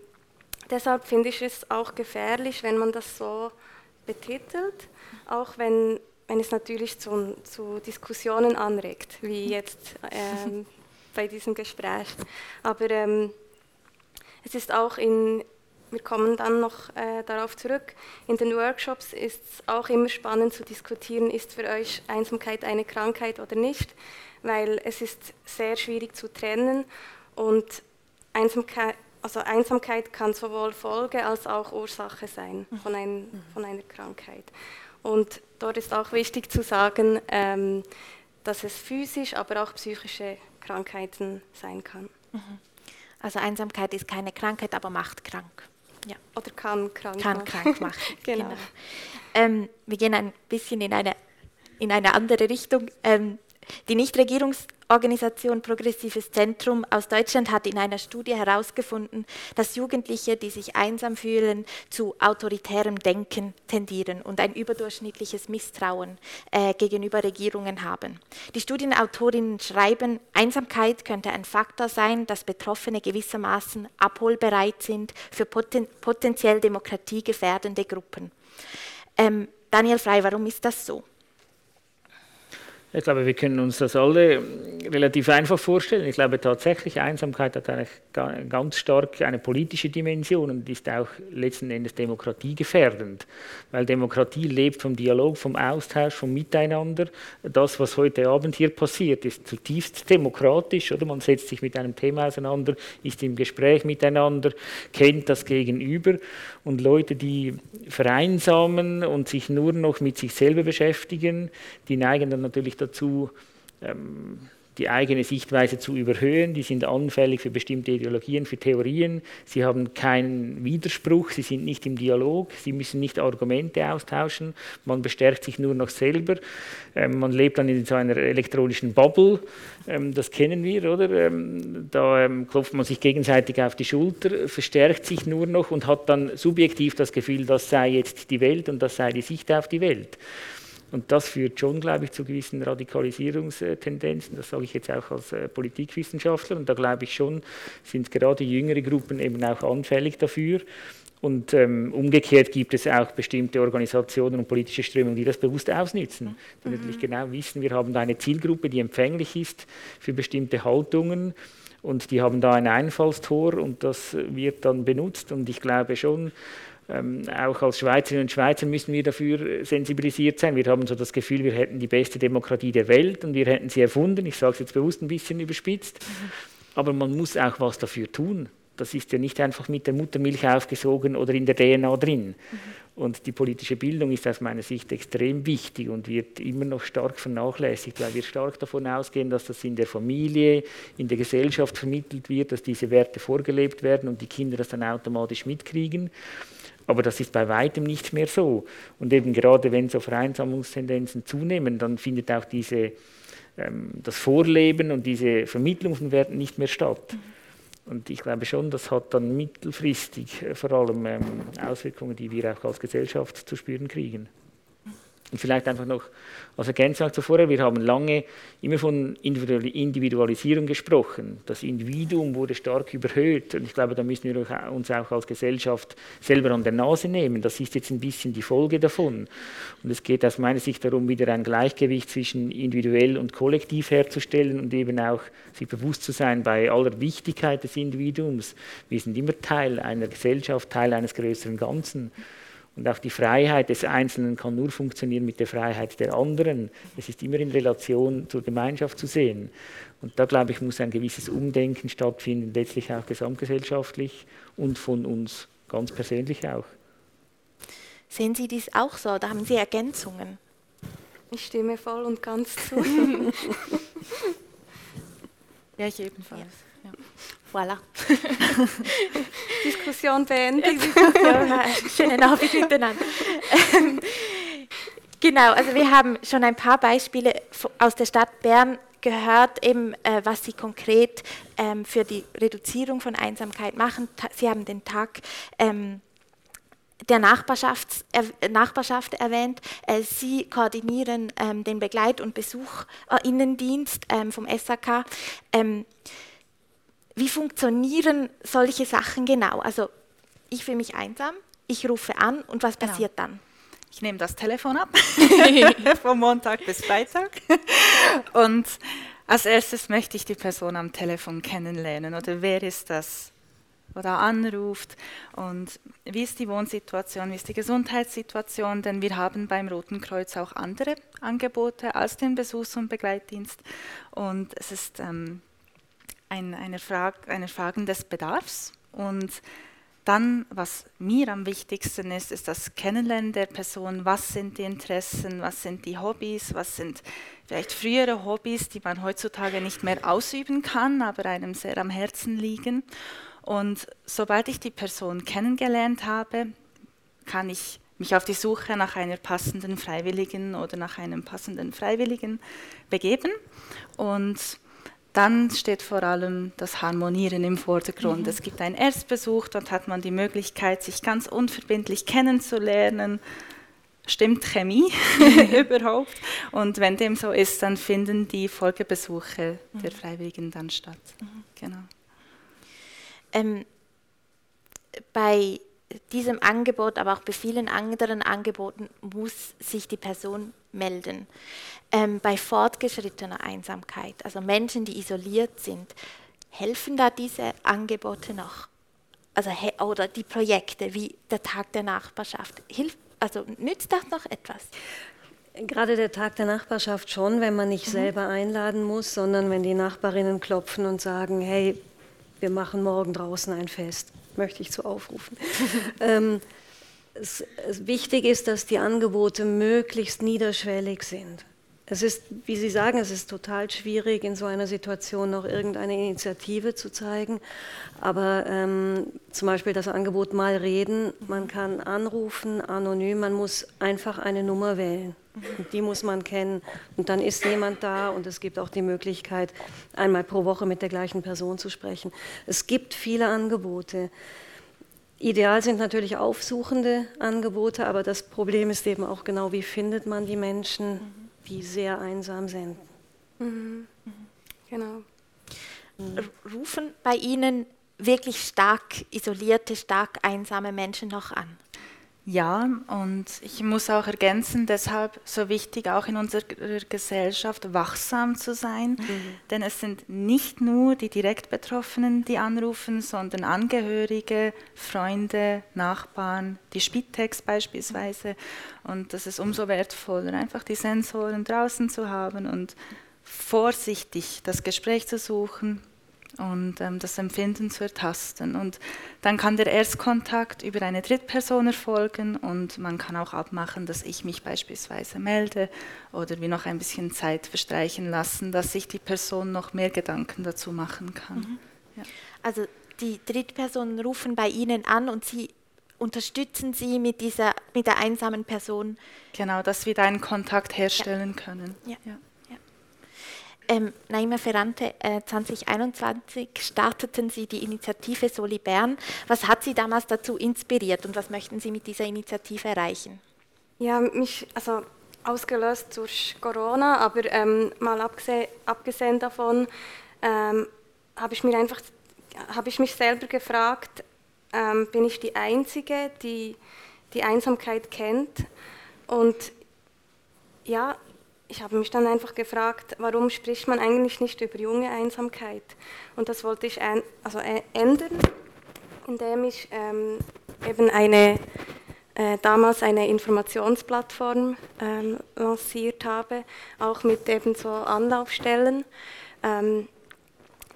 deshalb finde ich es auch gefährlich, wenn man das so betitelt, auch wenn, wenn es natürlich zu, zu Diskussionen anregt, wie jetzt ähm, bei diesem Gespräch. Aber ähm, es ist auch in, wir kommen dann noch äh, darauf zurück. In den Workshops ist es auch immer spannend zu diskutieren, ist für euch Einsamkeit eine Krankheit oder nicht, weil es ist sehr schwierig zu trennen und Einsamkeit, also Einsamkeit kann sowohl Folge als auch Ursache sein von, ein, mhm. von einer Krankheit. Und dort ist auch wichtig zu sagen, ähm, dass es physisch, aber auch psychische Krankheiten sein kann. Also Einsamkeit ist keine Krankheit, aber macht krank. Ja. Oder kann krank kann machen. krank machen. Genau. genau. Ähm, wir gehen ein bisschen in eine, in eine andere Richtung. Ähm, die Nichtregierungsorganisation Progressives Zentrum aus Deutschland hat in einer Studie herausgefunden, dass Jugendliche, die sich einsam fühlen, zu autoritärem Denken tendieren und ein überdurchschnittliches Misstrauen äh, gegenüber Regierungen haben. Die Studienautorinnen schreiben, Einsamkeit könnte ein Faktor sein, dass Betroffene gewissermaßen abholbereit sind für poten potenziell demokratiegefährdende Gruppen. Ähm, Daniel Frey, warum ist das so? Ich glaube, wir können uns das alle relativ einfach vorstellen. Ich glaube tatsächlich, Einsamkeit hat eigentlich ganz stark eine politische Dimension und ist auch letzten Endes demokratiegefährdend, weil Demokratie lebt vom Dialog, vom Austausch, vom Miteinander. Das, was heute Abend hier passiert, ist zutiefst demokratisch. Oder man setzt sich mit einem Thema auseinander, ist im Gespräch miteinander, kennt das Gegenüber und Leute, die vereinsamen und sich nur noch mit sich selber beschäftigen, die neigen dann natürlich dazu, ähm, die eigene Sichtweise zu überhöhen. Die sind anfällig für bestimmte Ideologien, für Theorien. Sie haben keinen Widerspruch, sie sind nicht im Dialog, sie müssen nicht Argumente austauschen. Man bestärkt sich nur noch selber. Ähm, man lebt dann in so einer elektronischen Bubble. Ähm, das kennen wir, oder? Ähm, da ähm, klopft man sich gegenseitig auf die Schulter, verstärkt sich nur noch und hat dann subjektiv das Gefühl, das sei jetzt die Welt und das sei die Sicht auf die Welt. Und das führt schon, glaube ich, zu gewissen Radikalisierungstendenzen. Das sage ich jetzt auch als äh, Politikwissenschaftler. Und da glaube ich schon, sind gerade jüngere Gruppen eben auch anfällig dafür. Und ähm, umgekehrt gibt es auch bestimmte Organisationen und politische Strömungen, die das bewusst ausnützen. Die mhm. natürlich genau wissen, wir haben da eine Zielgruppe, die empfänglich ist für bestimmte Haltungen. Und die haben da ein Einfallstor und das wird dann benutzt. Und ich glaube schon, ähm, auch als Schweizerinnen und Schweizer müssen wir dafür sensibilisiert sein. Wir haben so das Gefühl, wir hätten die beste Demokratie der Welt und wir hätten sie erfunden. Ich sage es jetzt bewusst ein bisschen überspitzt. Aber man muss auch was dafür tun. Das ist ja nicht einfach mit der Muttermilch aufgesogen oder in der DNA drin. Mhm. Und die politische Bildung ist aus meiner Sicht extrem wichtig und wird immer noch stark vernachlässigt, weil wir stark davon ausgehen, dass das in der Familie, in der Gesellschaft vermittelt wird, dass diese Werte vorgelebt werden und die Kinder das dann automatisch mitkriegen. Aber das ist bei weitem nicht mehr so. Und eben gerade wenn so Vereinsamungstendenzen zunehmen, dann findet auch diese, ähm, das Vorleben und diese Vermittlung von Werten nicht mehr statt. Mhm. Und ich glaube schon, das hat dann mittelfristig äh, vor allem ähm, Auswirkungen, die wir auch als Gesellschaft zu spüren kriegen. Und vielleicht einfach noch als Ergänzung zuvor, wir haben lange immer von Individualisierung gesprochen. Das Individuum wurde stark überhöht und ich glaube, da müssen wir uns auch als Gesellschaft selber an der Nase nehmen. Das ist jetzt ein bisschen die Folge davon. Und es geht aus meiner Sicht darum, wieder ein Gleichgewicht zwischen individuell und kollektiv herzustellen und eben auch sich bewusst zu sein bei aller Wichtigkeit des Individuums. Wir sind immer Teil einer Gesellschaft, Teil eines größeren Ganzen. Und auch die Freiheit des Einzelnen kann nur funktionieren mit der Freiheit der anderen. Es ist immer in Relation zur Gemeinschaft zu sehen. Und da, glaube ich, muss ein gewisses Umdenken stattfinden, letztlich auch gesamtgesellschaftlich und von uns ganz persönlich auch. Sehen Sie dies auch so? Da haben Sie Ergänzungen? Ich stimme voll und ganz zu. ja, ich ebenfalls. Ja. Voilà. Diskussion beendet. Schönen Abend miteinander. Ähm, genau, also wir haben schon ein paar Beispiele aus der Stadt Bern gehört, eben, äh, was Sie konkret ähm, für die Reduzierung von Einsamkeit machen. Sie haben den Tag ähm, der Nachbarschaft, er, Nachbarschaft erwähnt. Äh, Sie koordinieren ähm, den Begleit- und Besucherinnendienst ähm, vom SAK. Wie funktionieren solche Sachen genau? Also ich fühle mich einsam, ich rufe an und was genau. passiert genau. dann? Ich nehme das Telefon ab, von Montag bis Freitag. Und als erstes möchte ich die Person am Telefon kennenlernen. Oder wer ist das, oder anruft? Und wie ist die Wohnsituation, wie ist die Gesundheitssituation? Denn wir haben beim Roten Kreuz auch andere Angebote als den Besuchs- und Begleitdienst. Und es ist ähm, ein, eine, Frage, eine Frage des Bedarfs und dann, was mir am wichtigsten ist, ist das Kennenlernen der Person. Was sind die Interessen, was sind die Hobbys, was sind vielleicht frühere Hobbys, die man heutzutage nicht mehr ausüben kann, aber einem sehr am Herzen liegen. Und sobald ich die Person kennengelernt habe, kann ich mich auf die Suche nach einer passenden Freiwilligen oder nach einem passenden Freiwilligen begeben. Und dann steht vor allem das Harmonieren im Vordergrund. Mhm. Es gibt einen Erstbesuch, dort hat man die Möglichkeit, sich ganz unverbindlich kennenzulernen. Stimmt Chemie überhaupt? Und wenn dem so ist, dann finden die Folgebesuche mhm. der Freiwilligen dann statt. Mhm. Genau. Ähm, bei diesem Angebot, aber auch bei vielen anderen Angeboten muss sich die Person melden. Ähm, bei fortgeschrittener Einsamkeit, also Menschen, die isoliert sind, helfen da diese Angebote noch? Also, oder die Projekte wie der Tag der Nachbarschaft. Hilft, also nützt das noch etwas? Gerade der Tag der Nachbarschaft schon, wenn man nicht mhm. selber einladen muss, sondern wenn die Nachbarinnen klopfen und sagen, hey, wir machen morgen draußen ein Fest möchte ich zu aufrufen. ähm, es, es, wichtig ist, dass die Angebote möglichst niederschwellig sind. Es ist, wie Sie sagen, es ist total schwierig, in so einer Situation noch irgendeine Initiative zu zeigen. Aber ähm, zum Beispiel das Angebot mal reden, man kann anrufen, anonym, man muss einfach eine Nummer wählen. Die muss man kennen. Und dann ist jemand da und es gibt auch die Möglichkeit, einmal pro Woche mit der gleichen Person zu sprechen. Es gibt viele Angebote. Ideal sind natürlich aufsuchende Angebote, aber das Problem ist eben auch genau, wie findet man die Menschen, die sehr einsam sind. Mhm. Genau. Rufen bei Ihnen wirklich stark isolierte, stark einsame Menschen noch an? Ja, und ich muss auch ergänzen, deshalb so wichtig auch in unserer Gesellschaft wachsam zu sein, mhm. denn es sind nicht nur die direkt Betroffenen, die anrufen, sondern Angehörige, Freunde, Nachbarn, die Spitex beispielsweise. Und das ist umso wertvoller, einfach die Sensoren draußen zu haben und vorsichtig das Gespräch zu suchen, und ähm, das Empfinden zu ertasten. Und dann kann der Erstkontakt über eine Drittperson erfolgen und man kann auch abmachen, dass ich mich beispielsweise melde oder wir noch ein bisschen Zeit verstreichen lassen, dass sich die Person noch mehr Gedanken dazu machen kann. Mhm. Ja. Also die Drittpersonen rufen bei Ihnen an und Sie unterstützen Sie mit, dieser, mit der einsamen Person. Genau, dass wir da einen Kontakt herstellen ja. können. Ja. Ähm, Naima Ferrante, äh, 2021 starteten Sie die Initiative Soli Bern. Was hat Sie damals dazu inspiriert und was möchten Sie mit dieser Initiative erreichen? Ja, mich, also ausgelöst durch Corona, aber ähm, mal abgesehen, abgesehen davon ähm, habe ich mir einfach, habe ich mich selber gefragt, ähm, bin ich die Einzige, die die Einsamkeit kennt? Und ja, ich habe mich dann einfach gefragt, warum spricht man eigentlich nicht über junge Einsamkeit? Und das wollte ich ein, also ändern, indem ich ähm, eben eine, äh, damals eine Informationsplattform ähm, lanciert habe, auch mit eben so Anlaufstellen. Ähm,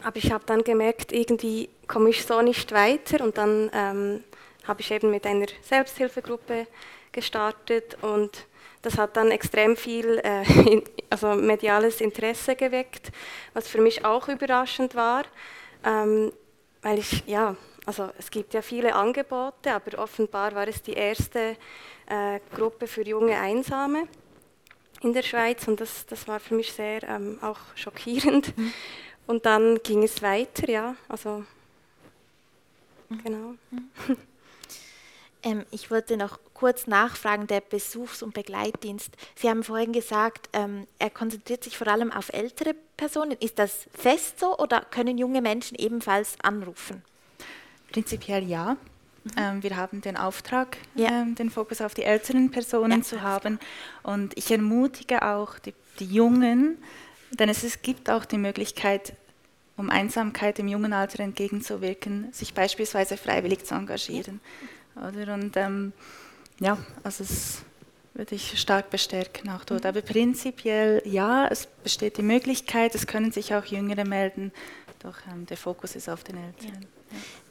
aber ich habe dann gemerkt, irgendwie komme ich so nicht weiter und dann ähm, habe ich eben mit einer Selbsthilfegruppe gestartet und das hat dann extrem viel äh, also mediales Interesse geweckt, was für mich auch überraschend war, ähm, weil ich, ja, also es gibt ja viele Angebote, aber offenbar war es die erste äh, Gruppe für junge Einsame in der Schweiz und das, das war für mich sehr ähm, auch schockierend. Mhm. Und dann ging es weiter, ja, also mhm. genau. Mhm. Ähm, ich wollte noch kurz nachfragen, der Besuchs- und Begleitdienst. Sie haben vorhin gesagt, ähm, er konzentriert sich vor allem auf ältere Personen. Ist das fest so oder können junge Menschen ebenfalls anrufen? Prinzipiell ja. Mhm. Ähm, wir haben den Auftrag, ja. ähm, den Fokus auf die älteren Personen ja, zu haben. Und ich ermutige auch die, die Jungen, denn es, es gibt auch die Möglichkeit, um Einsamkeit im jungen Alter entgegenzuwirken, sich beispielsweise freiwillig zu engagieren. Ja. Oder? Und ähm, ja, also es würde ich stark bestärken auch dort. Aber prinzipiell ja, es besteht die Möglichkeit, es können sich auch Jüngere melden, doch ähm, der Fokus ist auf den Älteren.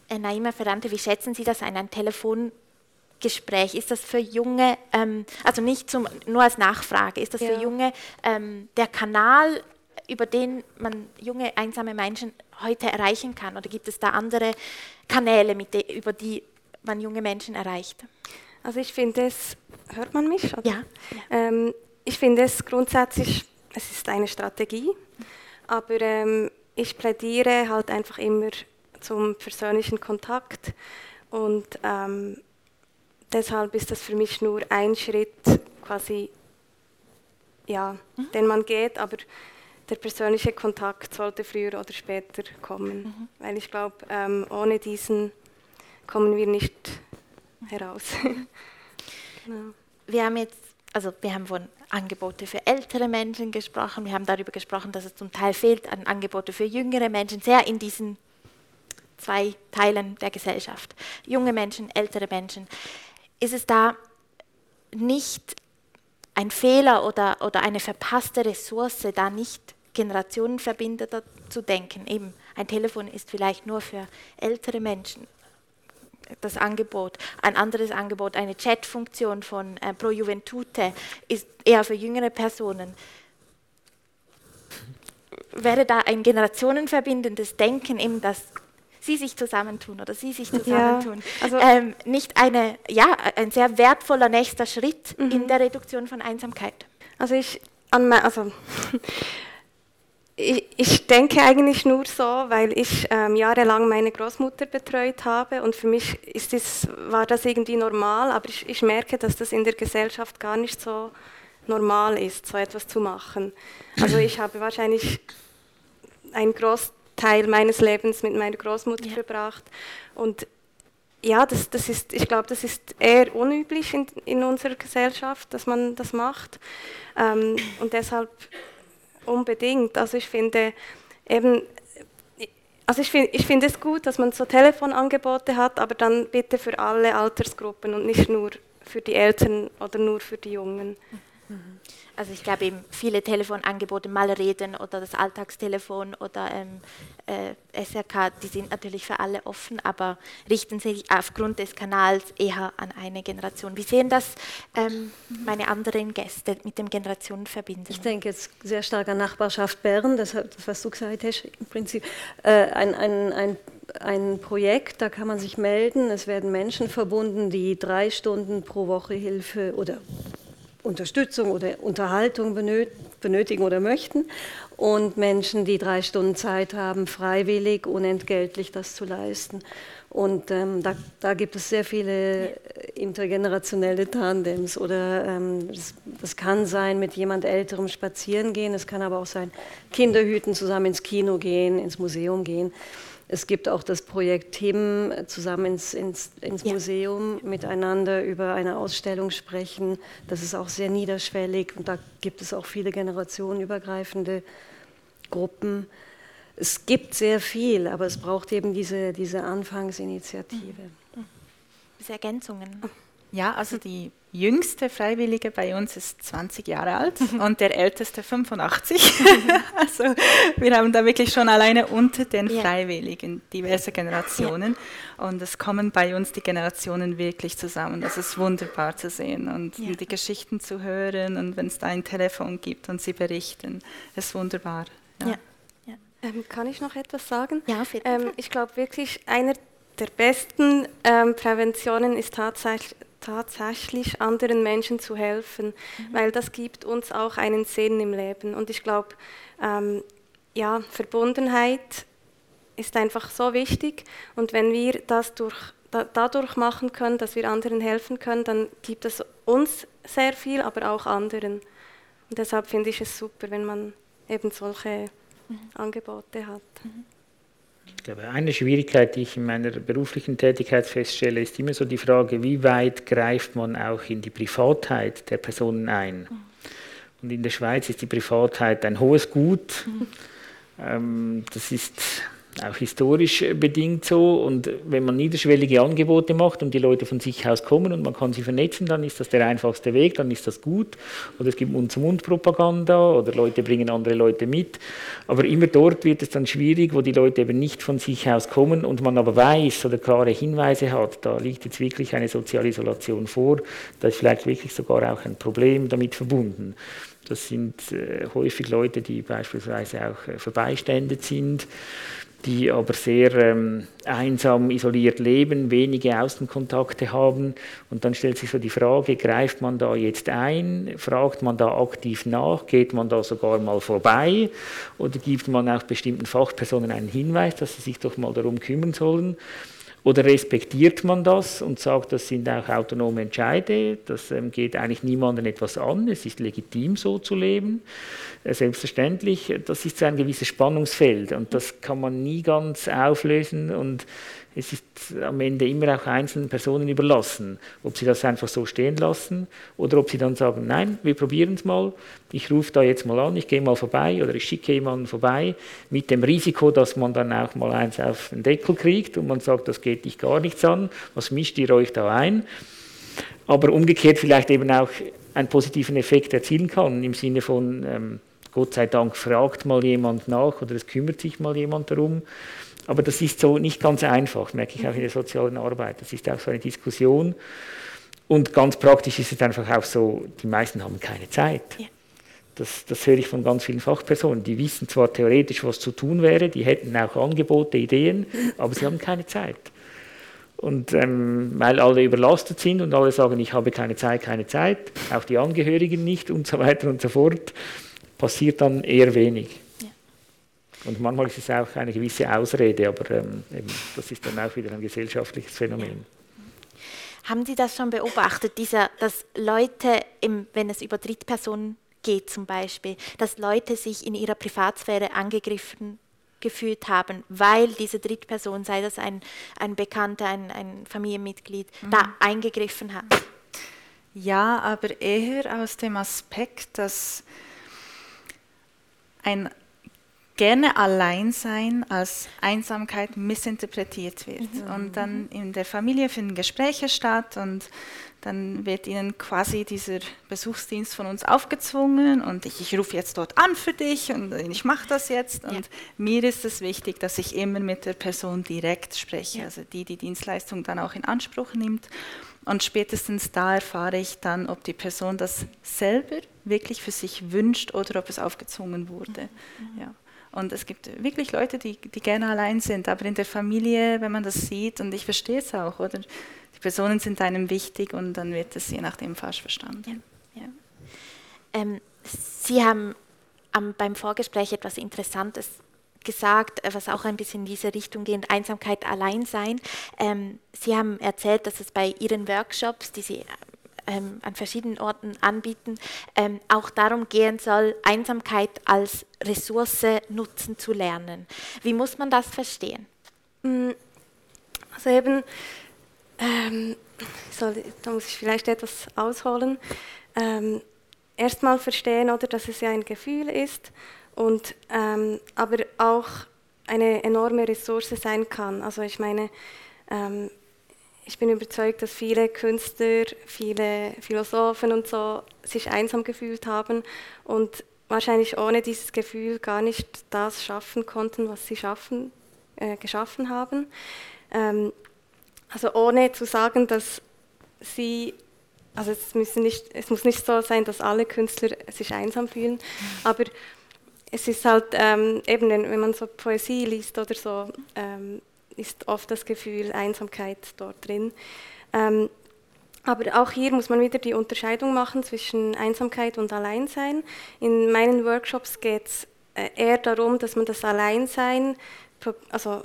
Ja. äh, Naima Ferrante, wie schätzen Sie das ein, ein Telefongespräch? Ist das für Junge, ähm, also nicht zum, nur als Nachfrage, ist das ja. für Junge ähm, der Kanal, über den man junge, einsame Menschen heute erreichen kann? Oder gibt es da andere Kanäle, mit de, über die man junge Menschen erreicht? Also ich finde es, hört man mich? Oder? Ja. Ähm, ich finde es grundsätzlich, es ist eine Strategie, aber ähm, ich plädiere halt einfach immer zum persönlichen Kontakt und ähm, deshalb ist das für mich nur ein Schritt quasi, ja, mhm. den man geht, aber der persönliche Kontakt sollte früher oder später kommen, mhm. weil ich glaube, ähm, ohne diesen kommen wir nicht heraus. genau. Wir haben jetzt, also wir haben von Angebote für ältere Menschen gesprochen, wir haben darüber gesprochen, dass es zum Teil fehlt an Angebote für jüngere Menschen, sehr in diesen zwei Teilen der Gesellschaft. Junge Menschen, ältere Menschen. Ist es da nicht ein Fehler oder, oder eine verpasste Ressource, da nicht generationenverbindender zu denken? Eben, ein Telefon ist vielleicht nur für ältere Menschen das Angebot. Ein anderes Angebot, eine Chatfunktion von äh, Pro Juventute, ist eher für jüngere Personen. Wäre da ein generationenverbindendes Denken, eben das sie sich zusammentun oder sie sich zusammentun. Ja, also ähm, nicht eine, ja, ein sehr wertvoller nächster Schritt mhm. in der Reduktion von Einsamkeit. Also ich, also ich, ich, denke eigentlich nur so, weil ich ähm, jahrelang meine Großmutter betreut habe und für mich ist das, war das irgendwie normal, aber ich, ich merke, dass das in der Gesellschaft gar nicht so normal ist, so etwas zu machen. Also ich habe wahrscheinlich einen Großteil meines Lebens mit meiner Großmutter ja. verbracht und ja, das, das ist, ich glaube, das ist eher unüblich in, in unserer Gesellschaft, dass man das macht ähm, und deshalb Unbedingt. Also ich finde eben, also ich finde ich find es gut, dass man so Telefonangebote hat, aber dann bitte für alle Altersgruppen und nicht nur für die Eltern oder nur für die Jungen. Mhm. Also ich glaube eben viele Telefonangebote, mal reden oder das Alltagstelefon oder ähm, äh, SRK, die sind natürlich für alle offen, aber richten sich aufgrund des Kanals eher an eine Generation. Wie sehen das ähm, meine anderen Gäste mit dem Generationenverbinden? Ich denke jetzt sehr stark an Nachbarschaft Bern, das, was du gesagt hast, im Prinzip äh, ein, ein, ein ein Projekt, da kann man sich melden. Es werden Menschen verbunden, die drei Stunden pro Woche Hilfe oder Unterstützung oder Unterhaltung benötigen oder möchten und Menschen, die drei Stunden Zeit haben, freiwillig, unentgeltlich das zu leisten. Und ähm, da, da, gibt es sehr viele intergenerationelle Tandems oder ähm, das, das, kann sein mit jemand Älterem spazieren gehen, es kann aber auch sein Kinderhüten zusammen ins Kino gehen, ins Museum gehen. Es gibt auch das Projekt Themen zusammen ins, ins, ins ja. Museum miteinander über eine Ausstellung sprechen. Das ist auch sehr niederschwellig und da gibt es auch viele generationenübergreifende Gruppen. Es gibt sehr viel, aber es braucht eben diese, diese Anfangsinitiative. Mhm. Diese Ergänzungen. Ja, also die jüngste Freiwillige bei uns ist 20 Jahre alt und der älteste 85. also wir haben da wirklich schon alleine unter den Freiwilligen diverse Generationen ja. und es kommen bei uns die Generationen wirklich zusammen. Das ist wunderbar zu sehen und ja. die Geschichten zu hören und wenn es da ein Telefon gibt und sie berichten, ist wunderbar. Ja. Ähm, kann ich noch etwas sagen? Ja, ähm, Ich glaube wirklich, einer der besten ähm, Präventionen ist tatsächlich, tatsächlich anderen Menschen zu helfen, mhm. weil das gibt uns auch einen Sinn im Leben. Und ich glaube, ähm, ja, Verbundenheit ist einfach so wichtig. Und wenn wir das durch, da, dadurch machen können, dass wir anderen helfen können, dann gibt es uns sehr viel, aber auch anderen. Und deshalb finde ich es super, wenn man eben solche mhm. Angebote hat. Mhm. Glaube, eine Schwierigkeit, die ich in meiner beruflichen Tätigkeit feststelle, ist immer so die Frage, wie weit greift man auch in die Privatheit der Personen ein. Und in der Schweiz ist die Privatheit ein hohes Gut. Ähm, das ist auch historisch bedingt so. Und wenn man niederschwellige Angebote macht und die Leute von sich aus kommen und man kann sie vernetzen, dann ist das der einfachste Weg, dann ist das gut. Oder es gibt Mund-zu-Mund-Propaganda oder Leute bringen andere Leute mit. Aber immer dort wird es dann schwierig, wo die Leute eben nicht von sich aus kommen und man aber weiß oder klare Hinweise hat, da liegt jetzt wirklich eine soziale Isolation vor, da ist vielleicht wirklich sogar auch ein Problem damit verbunden. Das sind äh, häufig Leute, die beispielsweise auch äh, verbeiständert sind die aber sehr ähm, einsam, isoliert leben, wenige Außenkontakte haben. Und dann stellt sich so die Frage, greift man da jetzt ein, fragt man da aktiv nach, geht man da sogar mal vorbei oder gibt man auch bestimmten Fachpersonen einen Hinweis, dass sie sich doch mal darum kümmern sollen. Oder respektiert man das und sagt, das sind auch autonome Entscheide, das ähm, geht eigentlich niemandem etwas an, es ist legitim so zu leben, äh, selbstverständlich. Das ist so ein gewisses Spannungsfeld und das kann man nie ganz auflösen und es ist am Ende immer auch einzelnen Personen überlassen, ob sie das einfach so stehen lassen oder ob sie dann sagen, nein, wir probieren es mal, ich rufe da jetzt mal an, ich gehe mal vorbei oder ich schicke jemanden vorbei, mit dem Risiko, dass man dann auch mal eins auf den Deckel kriegt und man sagt, das geht dich gar nichts an, was mischt ihr euch da ein? Aber umgekehrt vielleicht eben auch einen positiven Effekt erzielen kann, im Sinne von, ähm, Gott sei Dank fragt mal jemand nach oder es kümmert sich mal jemand darum. Aber das ist so nicht ganz einfach, merke ich auch in der sozialen Arbeit. Das ist auch so eine Diskussion. Und ganz praktisch ist es einfach auch so, die meisten haben keine Zeit. Ja. Das, das höre ich von ganz vielen Fachpersonen. Die wissen zwar theoretisch, was zu tun wäre, die hätten auch Angebote, Ideen, aber sie haben keine Zeit. Und ähm, weil alle überlastet sind und alle sagen, ich habe keine Zeit, keine Zeit, auch die Angehörigen nicht und so weiter und so fort, passiert dann eher wenig. Und manchmal ist es auch eine gewisse Ausrede, aber ähm, eben, das ist dann auch wieder ein gesellschaftliches Phänomen. Haben Sie das schon beobachtet, dieser, dass Leute, im, wenn es über Drittpersonen geht zum Beispiel, dass Leute sich in ihrer Privatsphäre angegriffen gefühlt haben, weil diese Drittperson, sei das ein, ein Bekannter, ein, ein Familienmitglied, mhm. da eingegriffen hat? Ja, aber eher aus dem Aspekt, dass ein gerne Alleinsein als Einsamkeit missinterpretiert wird. Mhm. Und dann in der Familie finden Gespräche statt und dann wird ihnen quasi dieser Besuchsdienst von uns aufgezwungen und ich, ich rufe jetzt dort an für dich und ich mache das jetzt. Und ja. mir ist es wichtig, dass ich immer mit der Person direkt spreche, ja. also die die Dienstleistung dann auch in Anspruch nimmt. Und spätestens da erfahre ich dann, ob die Person das selber wirklich für sich wünscht oder ob es aufgezwungen wurde. Mhm. Ja. Und es gibt wirklich Leute, die, die gerne allein sind, aber in der Familie, wenn man das sieht, und ich verstehe es auch, oder die Personen sind einem wichtig und dann wird es je nachdem falsch verstanden. Ja. Ja. Ähm, Sie haben am, beim Vorgespräch etwas Interessantes gesagt, äh, was auch ein bisschen in diese Richtung geht, Einsamkeit, Alleinsein. Ähm, Sie haben erzählt, dass es bei Ihren Workshops, die Sie ähm, an verschiedenen Orten anbieten, ähm, auch darum gehen soll, Einsamkeit als Ressource nutzen zu lernen. Wie muss man das verstehen? Mm, also eben, ähm, soll, da muss ich vielleicht etwas ausholen. Ähm, Erstmal verstehen, oder, dass es ja ein Gefühl ist und ähm, aber auch eine enorme Ressource sein kann. Also ich meine, ähm, ich bin überzeugt, dass viele Künstler, viele Philosophen und so sich einsam gefühlt haben und wahrscheinlich ohne dieses Gefühl gar nicht das schaffen konnten, was sie schaffen, äh, geschaffen haben. Ähm, also ohne zu sagen, dass sie, also es, müssen nicht, es muss nicht so sein, dass alle Künstler sich einsam fühlen, aber es ist halt ähm, eben, wenn man so Poesie liest oder so, ähm, ist oft das Gefühl Einsamkeit dort drin. Ähm, aber auch hier muss man wieder die Unterscheidung machen zwischen Einsamkeit und Alleinsein. In meinen Workshops geht es äh, eher darum, dass man das Alleinsein also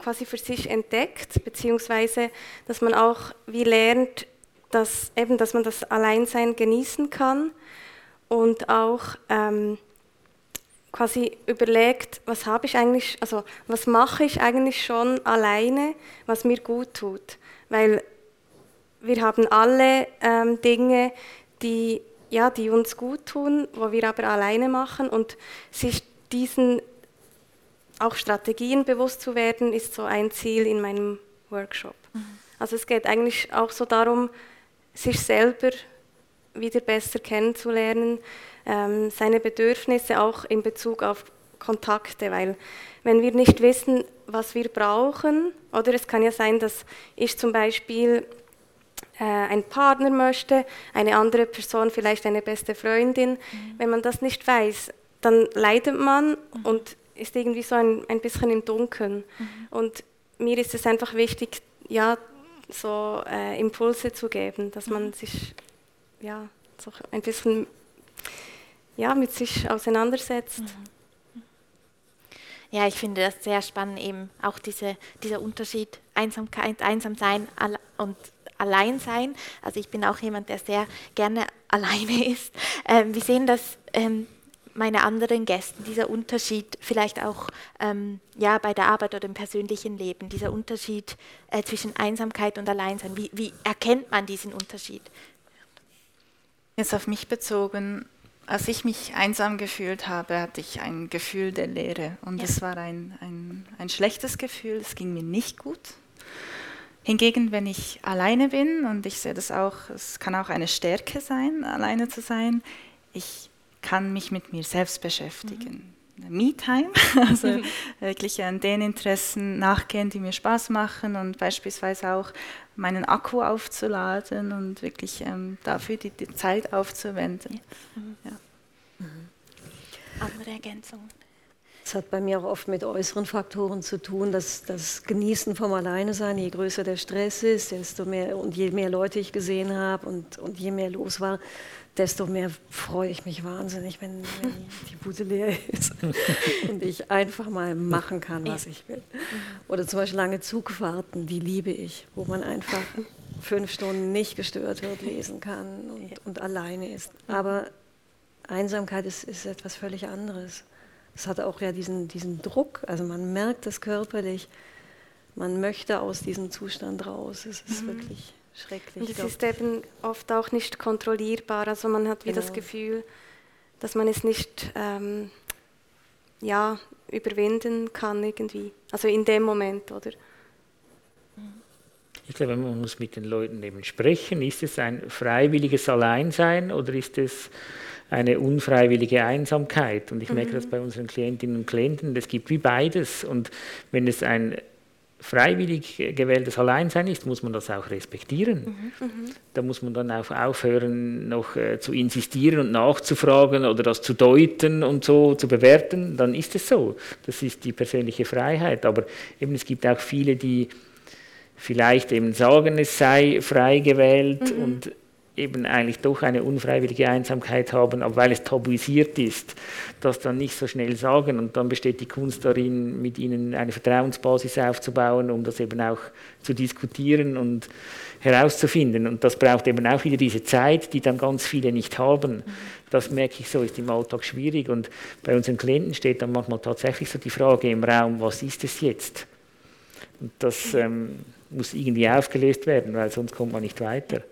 quasi für sich entdeckt, beziehungsweise dass man auch wie lernt, dass, eben, dass man das Alleinsein genießen kann und auch ähm, quasi überlegt, was habe ich eigentlich, also was mache ich eigentlich schon alleine, was mir gut tut, weil wir haben alle ähm, Dinge, die ja, die uns gut tun, wo wir aber alleine machen und sich diesen auch Strategien bewusst zu werden, ist so ein Ziel in meinem Workshop. Mhm. Also es geht eigentlich auch so darum, sich selber wieder besser kennenzulernen, ähm, seine Bedürfnisse auch in Bezug auf Kontakte, weil wenn wir nicht wissen, was wir brauchen, oder es kann ja sein, dass ich zum Beispiel äh, einen Partner möchte, eine andere Person vielleicht eine beste Freundin, mhm. wenn man das nicht weiß, dann leidet man mhm. und ist irgendwie so ein, ein bisschen im Dunkeln. Mhm. Und mir ist es einfach wichtig, ja, so äh, Impulse zu geben, dass man mhm. sich ja, so ein bisschen ja, mit sich auseinandersetzt. Mhm. Ja, ich finde das sehr spannend, eben auch diese, dieser Unterschied Einsamkeit, Einsamsein und Alleinsein. Also ich bin auch jemand, der sehr gerne alleine ist. Ähm, wir sehen das ähm, meine anderen Gäste, dieser Unterschied vielleicht auch ähm, ja, bei der Arbeit oder im persönlichen Leben, dieser Unterschied äh, zwischen Einsamkeit und Alleinsein. Wie, wie erkennt man diesen Unterschied? Jetzt auf mich bezogen, als ich mich einsam gefühlt habe, hatte ich ein Gefühl der Leere. Und es war ein, ein, ein schlechtes Gefühl, es ging mir nicht gut. Hingegen, wenn ich alleine bin, und ich sehe das auch, es kann auch eine Stärke sein, alleine zu sein, ich kann mich mit mir selbst beschäftigen. Mhm. Me-Time, also mhm. wirklich an den Interessen nachgehen, die mir Spaß machen und beispielsweise auch meinen Akku aufzuladen und wirklich ähm, dafür die, die, Zeit aufzuwenden. Mhm. Ja. Mhm. Andere Ergänzungen? Es hat bei mir auch oft mit äußeren Faktoren zu tun, dass das Genießen vom Alleine sein, je größer der Stress ist, desto mehr und je mehr Leute ich gesehen habe und, und je mehr los war, desto mehr freue ich mich wahnsinnig, wenn, wenn die Bude leer ist und ich einfach mal machen kann, was ich will. Oder zum Beispiel lange Zugfahrten, die liebe ich, wo man einfach fünf Stunden nicht gestört wird, lesen kann und, und alleine ist. Aber Einsamkeit ist, ist etwas völlig anderes. Es hat auch ja diesen, diesen Druck, also man merkt es körperlich, man möchte aus diesem Zustand raus. Es ist mhm. wirklich schrecklich. Und es ist eben oft auch nicht kontrollierbar. Also man hat wie genau. das Gefühl, dass man es nicht ähm, ja, überwinden kann irgendwie. Also in dem Moment, oder? Ich glaube, man muss mit den Leuten eben sprechen. Ist es ein freiwilliges Alleinsein oder ist es eine unfreiwillige Einsamkeit? Und ich merke mhm. das bei unseren Klientinnen und Klienten, es gibt wie beides. Und wenn es ein freiwillig gewähltes Alleinsein ist, muss man das auch respektieren. Mhm, mhm. Da muss man dann auch aufhören, noch äh, zu insistieren und nachzufragen oder das zu deuten und so zu bewerten. Dann ist es so. Das ist die persönliche Freiheit. Aber eben es gibt auch viele, die vielleicht eben sagen, es sei frei gewählt mhm. und eben eigentlich doch eine unfreiwillige Einsamkeit haben, aber weil es tabuisiert ist, das dann nicht so schnell sagen. Und dann besteht die Kunst darin, mit ihnen eine Vertrauensbasis aufzubauen, um das eben auch zu diskutieren und herauszufinden. Und das braucht eben auch wieder diese Zeit, die dann ganz viele nicht haben. Das merke ich so, ist im Alltag schwierig. Und bei unseren Klienten steht dann manchmal tatsächlich so die Frage im Raum, was ist es jetzt? Und das ähm, muss irgendwie aufgelöst werden, weil sonst kommt man nicht weiter.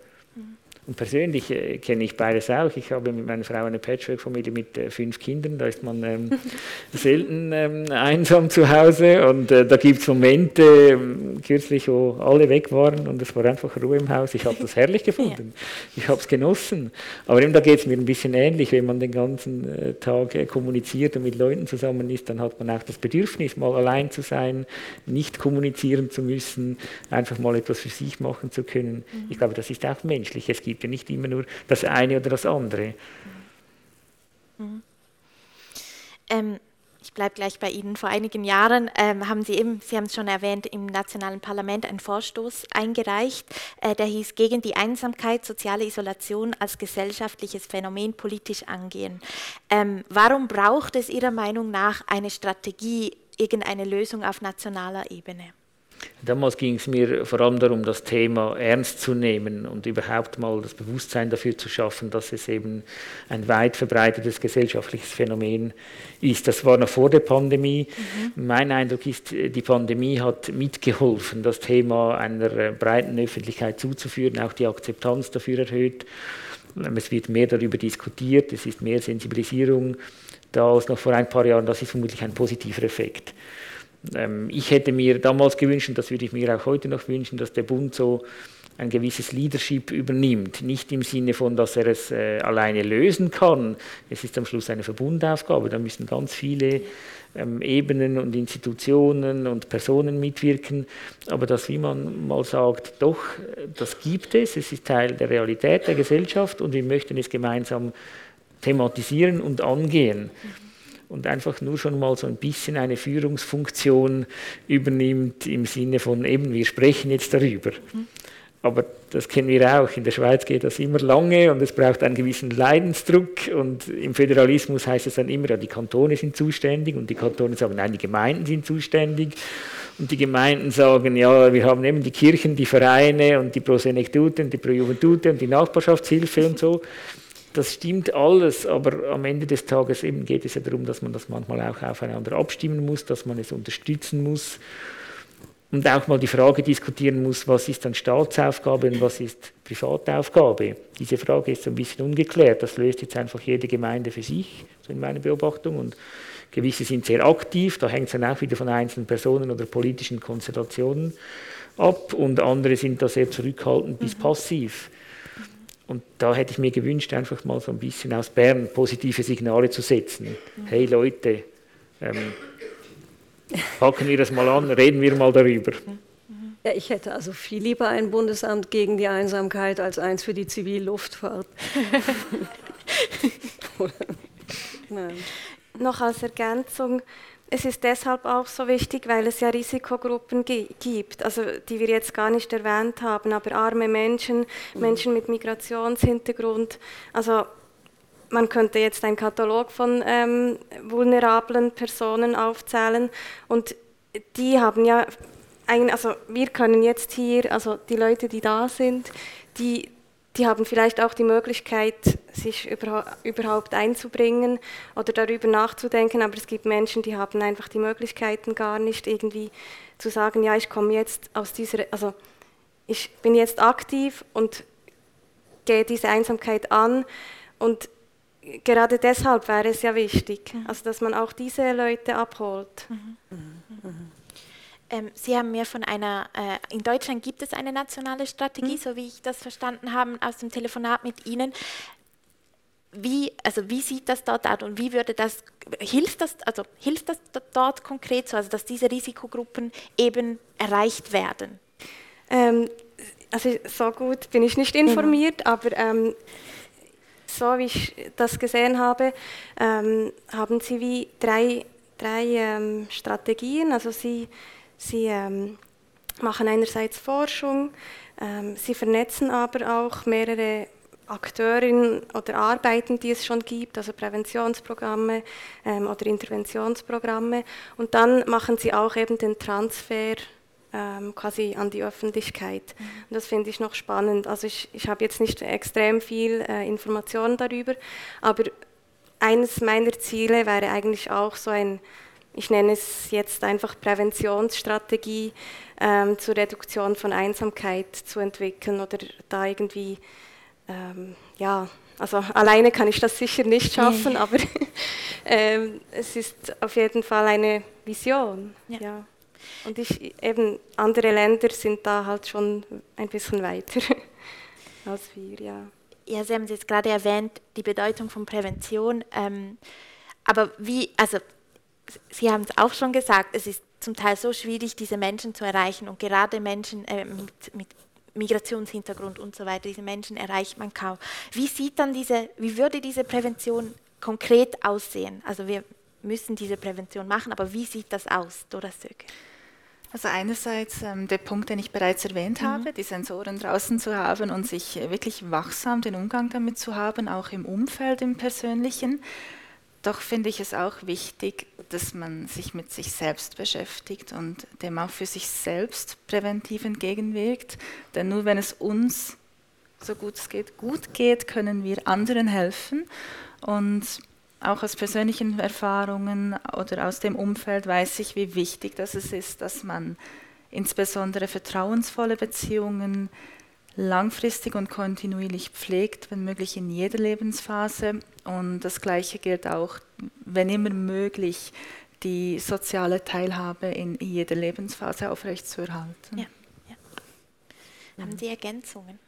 Und persönlich äh, kenne ich beides auch. Ich habe mit meiner Frau eine Patchwork-Familie mit äh, fünf Kindern. Da ist man ähm, selten ähm, einsam zu Hause. Und äh, da gibt es Momente, ähm, kürzlich, wo alle weg waren und es war einfach Ruhe im Haus. Ich habe das herrlich gefunden. Ich habe es genossen. Aber eben da geht es mir ein bisschen ähnlich. Wenn man den ganzen äh, Tag äh, kommuniziert und mit Leuten zusammen ist, dann hat man auch das Bedürfnis, mal allein zu sein, nicht kommunizieren zu müssen, einfach mal etwas für sich machen zu können. Mhm. Ich glaube, das ist auch menschlich. Es gibt gibt ja nicht immer nur das eine oder das andere. Mhm. Ähm, ich bleibe gleich bei Ihnen. Vor einigen Jahren ähm, haben Sie eben, Sie haben es schon erwähnt, im nationalen Parlament einen Vorstoß eingereicht, äh, der hieß gegen die Einsamkeit, soziale Isolation als gesellschaftliches Phänomen politisch angehen. Ähm, warum braucht es Ihrer Meinung nach eine Strategie, irgendeine Lösung auf nationaler Ebene? Damals ging es mir vor allem darum, das Thema ernst zu nehmen und überhaupt mal das Bewusstsein dafür zu schaffen, dass es eben ein weit verbreitetes gesellschaftliches Phänomen ist. Das war noch vor der Pandemie. Mhm. Mein Eindruck ist, die Pandemie hat mitgeholfen, das Thema einer breiten Öffentlichkeit zuzuführen, auch die Akzeptanz dafür erhöht. Es wird mehr darüber diskutiert, es ist mehr Sensibilisierung da als noch vor ein paar Jahren. Das ist vermutlich ein positiver Effekt. Ähm, ich hätte mir damals gewünscht, und das würde ich mir auch heute noch wünschen, dass der Bund so ein gewisses Leadership übernimmt. Nicht im Sinne von, dass er es äh, alleine lösen kann. Es ist am Schluss eine Verbundaufgabe. Da müssen ganz viele ähm, Ebenen und Institutionen und Personen mitwirken. Aber dass, wie man mal sagt, doch, das gibt es, es ist Teil der Realität der Gesellschaft und wir möchten es gemeinsam thematisieren und angehen. Und einfach nur schon mal so ein bisschen eine Führungsfunktion übernimmt im Sinne von eben, wir sprechen jetzt darüber. Mhm. Aber das kennen wir auch. In der Schweiz geht das immer lange und es braucht einen gewissen Leidensdruck. Und im Föderalismus heißt es dann immer, ja, die Kantone sind zuständig und die Kantone sagen, nein, die Gemeinden sind zuständig. Und die Gemeinden sagen, ja, wir haben eben die Kirchen, die Vereine und die Pro Senectute und die Pro Juventute und die Nachbarschaftshilfe und so. Das stimmt alles, aber am Ende des Tages eben geht es ja darum, dass man das manchmal auch aufeinander abstimmen muss, dass man es unterstützen muss und auch mal die Frage diskutieren muss, was ist dann Staatsaufgabe und was ist Privataufgabe. Diese Frage ist so ein bisschen ungeklärt. Das löst jetzt einfach jede Gemeinde für sich, so in meiner Beobachtung. Und gewisse sind sehr aktiv, da hängt es dann auch wieder von einzelnen Personen oder politischen Konstellationen ab und andere sind da sehr zurückhaltend bis mhm. passiv. Und da hätte ich mir gewünscht, einfach mal so ein bisschen aus Bern positive Signale zu setzen. Hey Leute, ähm, Packen wir das mal an, reden wir mal darüber. Ja, ich hätte also viel lieber ein Bundesamt gegen die Einsamkeit als eins für die Zivilluftfahrt. Noch als Ergänzung, es ist deshalb auch so wichtig, weil es ja Risikogruppen gibt, also die wir jetzt gar nicht erwähnt haben, aber arme Menschen, Menschen mit Migrationshintergrund, also man könnte jetzt einen Katalog von ähm, vulnerablen Personen aufzählen und die haben ja, ein, also wir können jetzt hier, also die Leute, die da sind, die, die haben vielleicht auch die Möglichkeit, sich überhaupt einzubringen oder darüber nachzudenken, aber es gibt Menschen, die haben einfach die Möglichkeiten gar nicht, irgendwie zu sagen, ja, ich komme jetzt aus dieser, also ich bin jetzt aktiv und gehe diese Einsamkeit an und gerade deshalb wäre es ja wichtig, mhm. also dass man auch diese Leute abholt. Mhm. Mhm. Ähm, Sie haben mir von einer, äh, in Deutschland gibt es eine nationale Strategie, mhm. so wie ich das verstanden habe aus dem Telefonat mit Ihnen. Wie, also wie sieht das dort aus und wie würde das, hilft das, also hilft das dort konkret so, also dass diese Risikogruppen eben erreicht werden? Ähm, also so gut bin ich nicht informiert, mhm. aber ähm, so wie ich das gesehen habe, ähm, haben Sie wie drei, drei ähm, Strategien. Also Sie, Sie ähm, machen einerseits Forschung, ähm, Sie vernetzen aber auch mehrere Akteurinnen oder Arbeiten, die es schon gibt, also Präventionsprogramme ähm, oder Interventionsprogramme. Und dann machen Sie auch eben den Transfer ähm, quasi an die Öffentlichkeit. Mhm. Und das finde ich noch spannend. Also ich, ich habe jetzt nicht extrem viel äh, Informationen darüber, aber eines meiner Ziele wäre eigentlich auch so ein, ich nenne es jetzt einfach Präventionsstrategie ähm, zur Reduktion von Einsamkeit zu entwickeln oder da irgendwie, ähm, ja, also alleine kann ich das sicher nicht schaffen, aber ähm, es ist auf jeden Fall eine Vision. Ja. ja. Und ich, eben andere Länder sind da halt schon ein bisschen weiter als wir, ja. Ja, Sie haben es jetzt gerade erwähnt, die Bedeutung von Prävention. Ähm, aber wie, also Sie haben es auch schon gesagt, es ist zum Teil so schwierig, diese Menschen zu erreichen und gerade Menschen äh, mit, mit Migrationshintergrund und so weiter, diese Menschen erreicht man kaum. Wie sieht dann diese, wie würde diese Prävention konkret aussehen? Also wir müssen diese Prävention machen, aber wie sieht das aus, Dora Söke? Also einerseits ähm, der Punkt, den ich bereits erwähnt mhm. habe, die Sensoren draußen zu haben und sich wirklich wachsam den Umgang damit zu haben, auch im Umfeld, im Persönlichen. Doch finde ich es auch wichtig, dass man sich mit sich selbst beschäftigt und dem auch für sich selbst präventiv entgegenwirkt. Denn nur wenn es uns so gut es geht, gut geht, können wir anderen helfen. Und auch aus persönlichen Erfahrungen oder aus dem Umfeld weiß ich, wie wichtig das ist, dass man insbesondere vertrauensvolle Beziehungen langfristig und kontinuierlich pflegt, wenn möglich in jeder Lebensphase. Und das Gleiche gilt auch, wenn immer möglich, die soziale Teilhabe in jeder Lebensphase aufrechtzuerhalten. Ja, ja. Haben Sie Ergänzungen?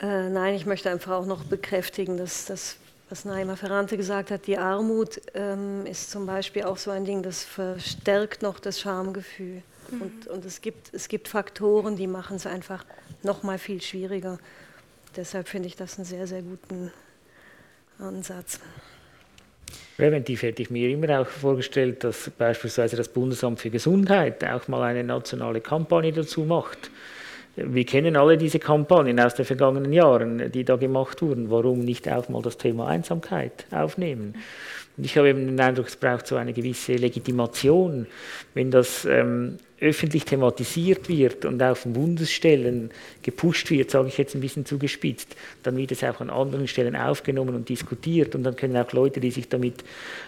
Äh, nein, ich möchte einfach auch noch bekräftigen, dass das, was Naima Ferrante gesagt hat, die Armut ähm, ist zum Beispiel auch so ein Ding, das verstärkt noch das Schamgefühl. Mhm. Und, und es, gibt, es gibt Faktoren, die machen es einfach noch mal viel schwieriger. Deshalb finde ich das einen sehr, sehr guten Ansatz. Präventiv hätte ich mir immer auch vorgestellt, dass beispielsweise das Bundesamt für Gesundheit auch mal eine nationale Kampagne dazu macht. Wir kennen alle diese Kampagnen aus den vergangenen Jahren, die da gemacht wurden. Warum nicht auch mal das Thema Einsamkeit aufnehmen? Und ich habe eben den Eindruck, es braucht so eine gewisse Legitimation, wenn das ähm, öffentlich thematisiert wird und auf Bundesstellen gepusht wird, sage ich jetzt ein bisschen zugespitzt, dann wird es auch an anderen Stellen aufgenommen und diskutiert und dann können auch Leute, die sich damit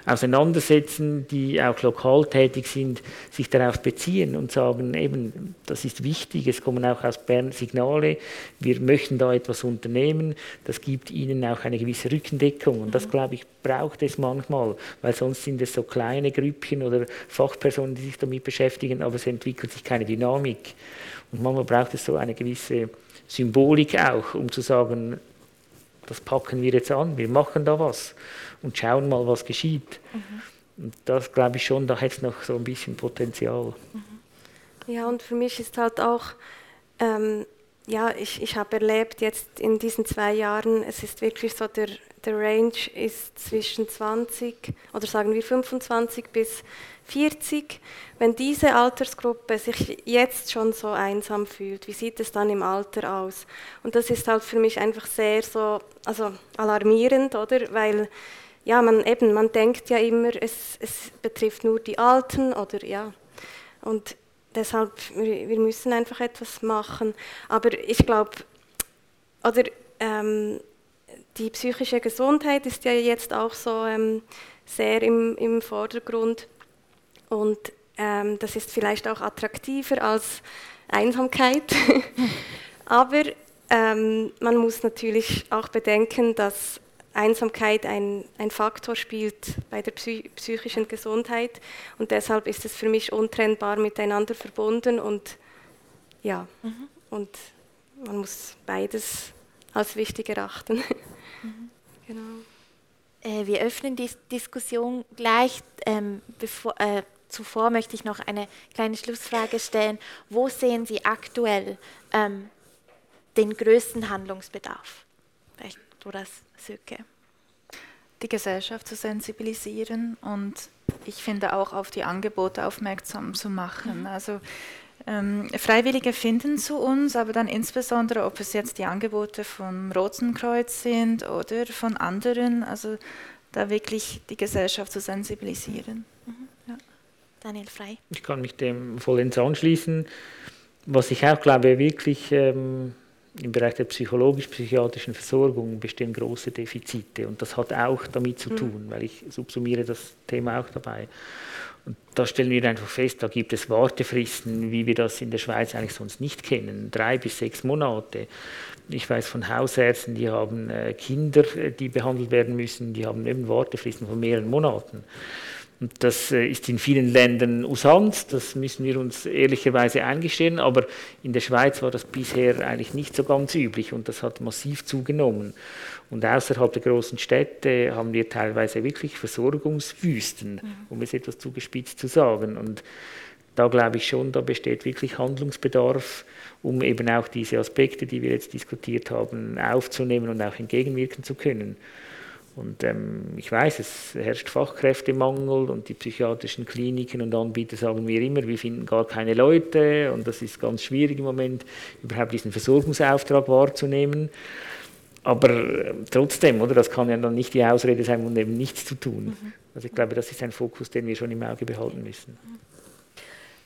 auseinandersetzen, die auch lokal tätig sind, sich darauf beziehen und sagen, eben, das ist wichtig, es kommen auch aus Bern Signale, wir möchten da etwas unternehmen, das gibt ihnen auch eine gewisse Rückendeckung und das, glaube ich, braucht es manchmal, weil sonst sind es so kleine Grüppchen oder Fachpersonen, die sich damit beschäftigen, aber es entwickelt sich keine Dynamik. Und manchmal braucht es so eine gewisse Symbolik auch, um zu sagen, das packen wir jetzt an, wir machen da was und schauen mal, was geschieht. Mhm. Und das glaube ich schon, da hätte es noch so ein bisschen Potenzial. Mhm. Ja, und für mich ist halt auch, ähm, ja, ich, ich habe erlebt jetzt in diesen zwei Jahren, es ist wirklich so, der, der Range ist zwischen 20 oder sagen wir 25 bis 40, wenn diese Altersgruppe sich jetzt schon so einsam fühlt, wie sieht es dann im Alter aus? Und das ist halt für mich einfach sehr so, also alarmierend, oder? Weil ja, man eben, man denkt ja immer, es, es betrifft nur die Alten oder ja. Und deshalb, wir müssen einfach etwas machen. Aber ich glaube, oder ähm, die psychische Gesundheit ist ja jetzt auch so ähm, sehr im, im Vordergrund. Und ähm, das ist vielleicht auch attraktiver als Einsamkeit. Aber ähm, man muss natürlich auch bedenken, dass Einsamkeit ein, ein Faktor spielt bei der psy psychischen Gesundheit und deshalb ist es für mich untrennbar miteinander verbunden und ja, mhm. und man muss beides als wichtig erachten. Mhm. Genau. Äh, wir öffnen die Diskussion gleich. Ähm, bevor, äh, zuvor möchte ich noch eine kleine Schlussfrage stellen. Wo sehen Sie aktuell ähm, den größten Handlungsbedarf? Vielleicht Doras Söke. Die Gesellschaft zu sensibilisieren und ich finde auch auf die Angebote aufmerksam zu machen. Mhm. Also ähm, Freiwillige finden zu uns, aber dann insbesondere, ob es jetzt die Angebote vom Roten Kreuz sind oder von anderen, also da wirklich die Gesellschaft zu sensibilisieren. Mhm. Ja. Daniel Frei. Ich kann mich dem vollends anschließen. Was ich auch glaube, wirklich ähm, im Bereich der psychologisch-psychiatrischen Versorgung bestehen große Defizite und das hat auch damit zu mhm. tun, weil ich subsumiere das Thema auch dabei. Und da stellen wir einfach fest, da gibt es Wartefristen, wie wir das in der Schweiz eigentlich sonst nicht kennen, drei bis sechs Monate. Ich weiß von Hausärzten, die haben äh, Kinder, äh, die behandelt werden müssen, die haben eben Wartefristen von mehreren Monaten. Und das äh, ist in vielen Ländern Usanz, das müssen wir uns ehrlicherweise eingestehen, aber in der Schweiz war das bisher eigentlich nicht so ganz üblich und das hat massiv zugenommen. Und außerhalb der großen Städte haben wir teilweise wirklich Versorgungswüsten, mhm. um es etwas zugespitzt zu sagen. Und da glaube ich schon, da besteht wirklich Handlungsbedarf, um eben auch diese Aspekte, die wir jetzt diskutiert haben, aufzunehmen und auch entgegenwirken zu können. Und ähm, ich weiß, es herrscht Fachkräftemangel und die psychiatrischen Kliniken und Anbieter sagen mir immer, wir finden gar keine Leute und das ist ganz schwierig im Moment, überhaupt diesen Versorgungsauftrag wahrzunehmen. Aber äh, trotzdem, oder, das kann ja dann nicht die Ausrede sein, um eben nichts zu tun. Mhm. Also ich glaube, das ist ein Fokus, den wir schon im Auge behalten müssen.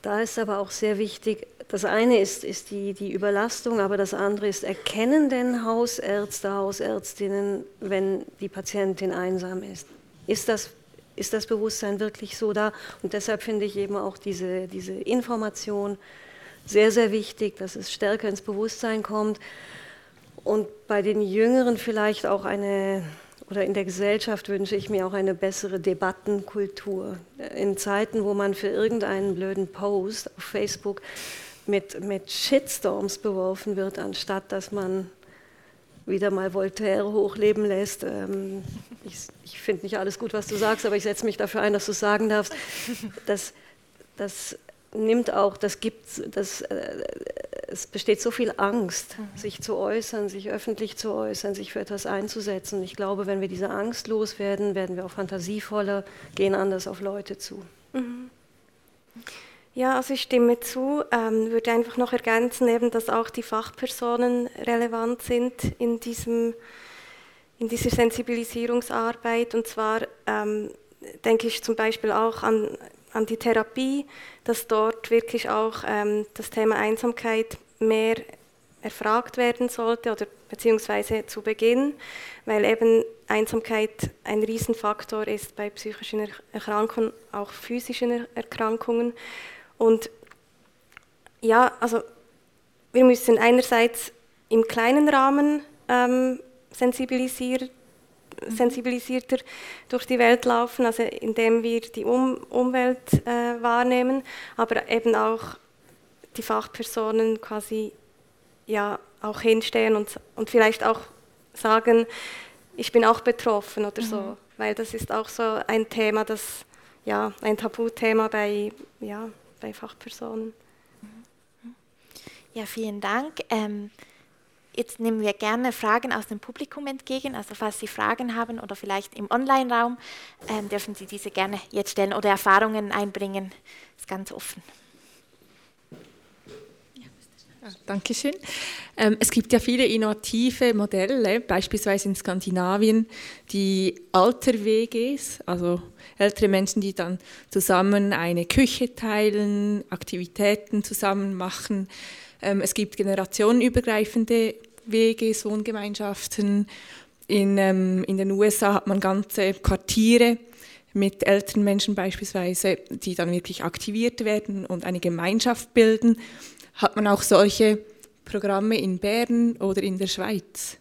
Da ist aber auch sehr wichtig, das eine ist, ist die, die Überlastung, aber das andere ist, erkennen denn Hausärzte, Hausärztinnen, wenn die Patientin einsam ist? Ist das, ist das Bewusstsein wirklich so da? Und deshalb finde ich eben auch diese, diese Information sehr, sehr wichtig, dass es stärker ins Bewusstsein kommt und bei den Jüngeren vielleicht auch eine, oder in der Gesellschaft wünsche ich mir auch eine bessere Debattenkultur. In Zeiten, wo man für irgendeinen blöden Post auf Facebook mit, mit Shitstorms beworfen wird, anstatt dass man wieder mal Voltaire hochleben lässt. Ähm, ich, ich finde nicht alles gut, was du sagst, aber ich setze mich dafür ein, dass du es sagen darfst. Das, das nimmt auch, das gibt, das, äh, es besteht so viel Angst, mhm. sich zu äußern, sich öffentlich zu äußern, sich für etwas einzusetzen. Ich glaube, wenn wir diese Angst loswerden, werden wir auch fantasievoller, gehen anders auf Leute zu. Mhm. Ja, also ich stimme zu, ähm, würde einfach noch ergänzen, eben, dass auch die Fachpersonen relevant sind in, diesem, in dieser Sensibilisierungsarbeit. Und zwar ähm, denke ich zum Beispiel auch an, an die Therapie, dass dort wirklich auch ähm, das Thema Einsamkeit mehr erfragt werden sollte oder beziehungsweise zu Beginn, weil eben Einsamkeit ein Riesenfaktor ist bei psychischen Erkrankungen, auch physischen Erkrankungen. Und ja, also wir müssen einerseits im kleinen Rahmen ähm, sensibilisiert, sensibilisierter durch die Welt laufen, also indem wir die um Umwelt äh, wahrnehmen, aber eben auch die Fachpersonen quasi ja auch hinstehen und, und vielleicht auch sagen, ich bin auch betroffen oder mhm. so, weil das ist auch so ein Thema, das ja ein Tabuthema bei ja bei Fachpersonen. Ja, vielen Dank. Ähm, jetzt nehmen wir gerne Fragen aus dem Publikum entgegen. Also falls Sie Fragen haben oder vielleicht im Online-Raum, ähm, dürfen Sie diese gerne jetzt stellen oder Erfahrungen einbringen. Ist ganz offen. Dankeschön. Ähm, es gibt ja viele innovative Modelle, beispielsweise in Skandinavien, die Alter-WGs, also ältere Menschen, die dann zusammen eine Küche teilen, Aktivitäten zusammen machen. Ähm, es gibt generationenübergreifende WGs, Wohngemeinschaften. In, ähm, in den USA hat man ganze Quartiere mit älteren Menschen beispielsweise, die dann wirklich aktiviert werden und eine Gemeinschaft bilden. Hat man auch solche Programme in Bern oder in der Schweiz?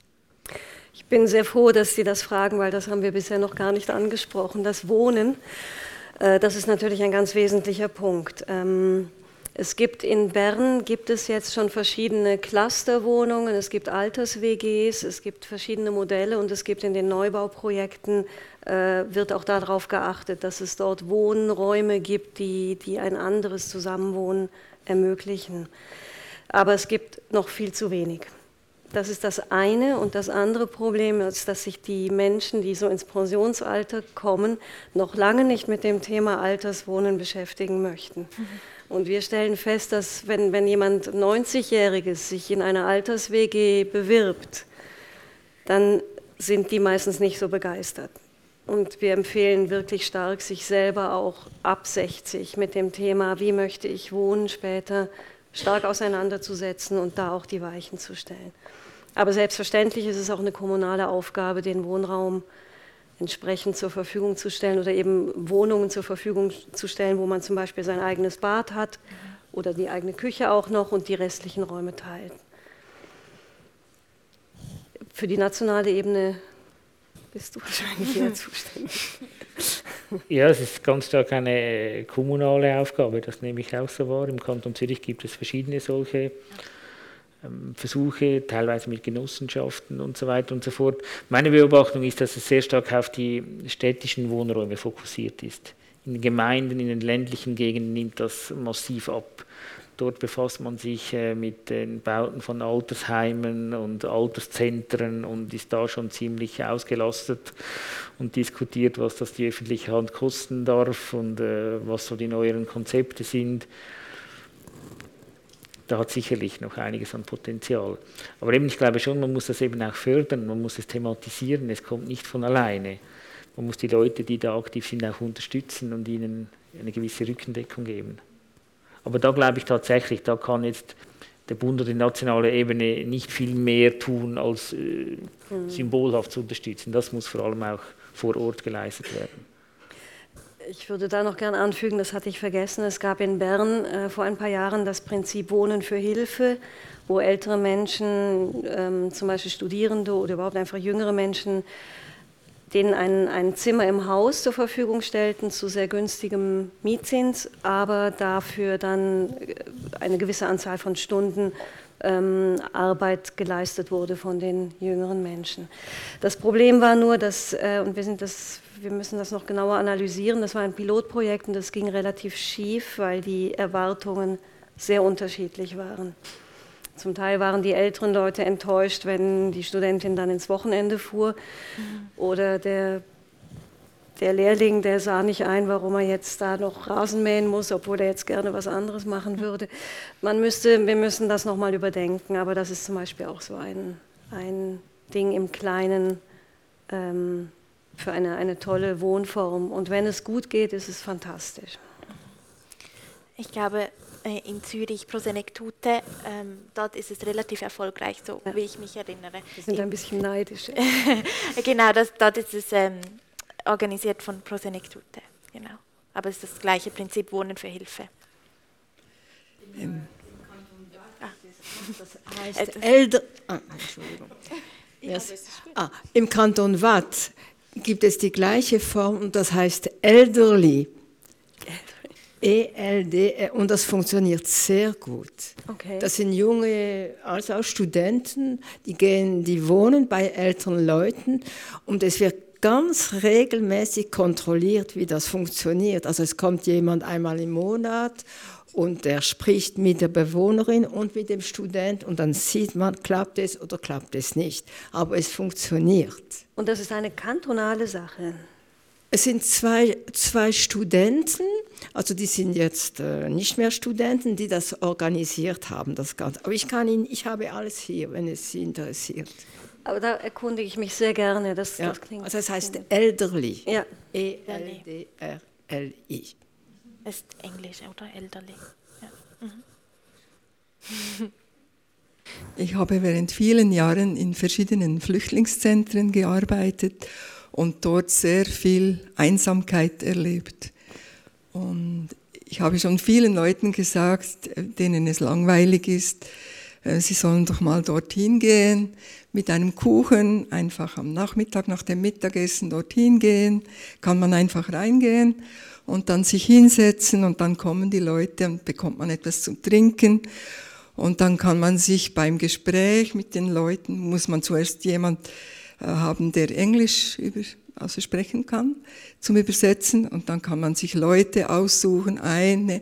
Ich bin sehr froh, dass Sie das fragen, weil das haben wir bisher noch gar nicht angesprochen. Das Wohnen, äh, das ist natürlich ein ganz wesentlicher Punkt. Ähm, es gibt in Bern gibt es jetzt schon verschiedene Clusterwohnungen, es gibt Alters-WGs, es gibt verschiedene Modelle und es gibt in den Neubauprojekten äh, wird auch darauf geachtet, dass es dort Wohnräume gibt, die, die ein anderes Zusammenwohnen ermöglichen. Aber es gibt noch viel zu wenig. Das ist das eine. Und das andere Problem ist, dass sich die Menschen, die so ins Pensionsalter kommen, noch lange nicht mit dem Thema Alterswohnen beschäftigen möchten. Mhm. Und wir stellen fest, dass wenn, wenn jemand 90-Jähriges sich in einer Alters-WG bewirbt, dann sind die meistens nicht so begeistert. Und wir empfehlen wirklich stark, sich selber auch ab 60 mit dem Thema, wie möchte ich wohnen später, stark auseinanderzusetzen und da auch die Weichen zu stellen. Aber selbstverständlich ist es auch eine kommunale Aufgabe, den Wohnraum entsprechend zur Verfügung zu stellen oder eben Wohnungen zur Verfügung zu stellen, wo man zum Beispiel sein eigenes Bad hat oder die eigene Küche auch noch und die restlichen Räume teilt. Für die nationale Ebene bist du wahrscheinlich eher zuständig. Ja, es ist ganz stark eine kommunale Aufgabe, das nehme ich auch so wahr. Im Kanton Zürich gibt es verschiedene solche Versuche, teilweise mit Genossenschaften und so weiter und so fort. Meine Beobachtung ist, dass es sehr stark auf die städtischen Wohnräume fokussiert ist. In den Gemeinden, in den ländlichen Gegenden nimmt das massiv ab. Dort befasst man sich äh, mit den Bauten von Altersheimen und Alterszentren und ist da schon ziemlich ausgelastet und diskutiert, was das die öffentliche Hand kosten darf und äh, was so die neueren Konzepte sind. Da hat sicherlich noch einiges an Potenzial. Aber eben, ich glaube schon, man muss das eben auch fördern, man muss es thematisieren, es kommt nicht von alleine. Man muss die Leute, die da aktiv sind, auch unterstützen und ihnen eine gewisse Rückendeckung geben. Aber da glaube ich tatsächlich, da kann jetzt der Bund oder die nationale Ebene nicht viel mehr tun, als äh, mhm. symbolhaft zu unterstützen. Das muss vor allem auch vor Ort geleistet werden. Ich würde da noch gerne anfügen, das hatte ich vergessen, es gab in Bern äh, vor ein paar Jahren das Prinzip Wohnen für Hilfe, wo ältere Menschen, ähm, zum Beispiel Studierende oder überhaupt einfach jüngere Menschen, denen ein, ein Zimmer im Haus zur Verfügung stellten zu sehr günstigem Mietzins, aber dafür dann äh, eine gewisse Anzahl von Stunden ähm, Arbeit geleistet wurde von den jüngeren Menschen. Das Problem war nur, dass, äh, und wir, sind das, wir müssen das noch genauer analysieren, das war ein Pilotprojekt und das ging relativ schief, weil die Erwartungen sehr unterschiedlich waren. Zum Teil waren die älteren Leute enttäuscht, wenn die Studentin dann ins Wochenende fuhr. Mhm. Oder der der Lehrling, der sah nicht ein, warum er jetzt da noch Rasen mähen muss, obwohl er jetzt gerne was anderes machen würde. Man müsste, wir müssen das nochmal überdenken, aber das ist zum Beispiel auch so ein, ein Ding im Kleinen ähm, für eine, eine tolle Wohnform. Und wenn es gut geht, ist es fantastisch. Ich glaube, äh, in Zürich Prosenektute, ähm, dort ist es relativ erfolgreich, so ja. wie ich mich erinnere. Wir sind ein bisschen neidisch. genau, das, dort ist es ähm, organisiert von Prosenektute. Genau. Aber es ist das gleiche Prinzip Wohnen für Hilfe. Im, ah. Das heißt Elder, ah, Entschuldigung. Yes. Ah, Im Kanton Watt gibt es die gleiche Form und das heißt Elderly. ELD und das funktioniert sehr gut. Okay. Das sind junge, also auch Studenten, die gehen, die wohnen bei älteren Leuten und es wird ganz regelmäßig kontrolliert, wie das funktioniert. Also es kommt jemand einmal im Monat und der spricht mit der Bewohnerin und mit dem Student und dann sieht man, klappt es oder klappt es nicht. Aber es funktioniert. Und das ist eine kantonale Sache. Es sind zwei, zwei Studenten, also die sind jetzt äh, nicht mehr Studenten, die das organisiert haben, das Ganze. Aber ich kann Ihnen, ich habe alles hier, wenn es Sie interessiert. Aber da erkundige ich mich sehr gerne. Das, ja, das klingt also es heißt elderly. Ja. E-L-D-R-L-I. Ist Englisch, oder? Elderly. Ja. Mhm. Ich habe während vielen Jahren in verschiedenen Flüchtlingszentren gearbeitet und dort sehr viel Einsamkeit erlebt. Und ich habe schon vielen Leuten gesagt, denen es langweilig ist, äh, sie sollen doch mal dorthin gehen mit einem Kuchen, einfach am Nachmittag nach dem Mittagessen dorthin gehen, kann man einfach reingehen und dann sich hinsetzen und dann kommen die Leute und bekommt man etwas zum Trinken. Und dann kann man sich beim Gespräch mit den Leuten, muss man zuerst jemand äh, haben, der Englisch über, also sprechen kann, zum Übersetzen. Und dann kann man sich Leute aussuchen, eine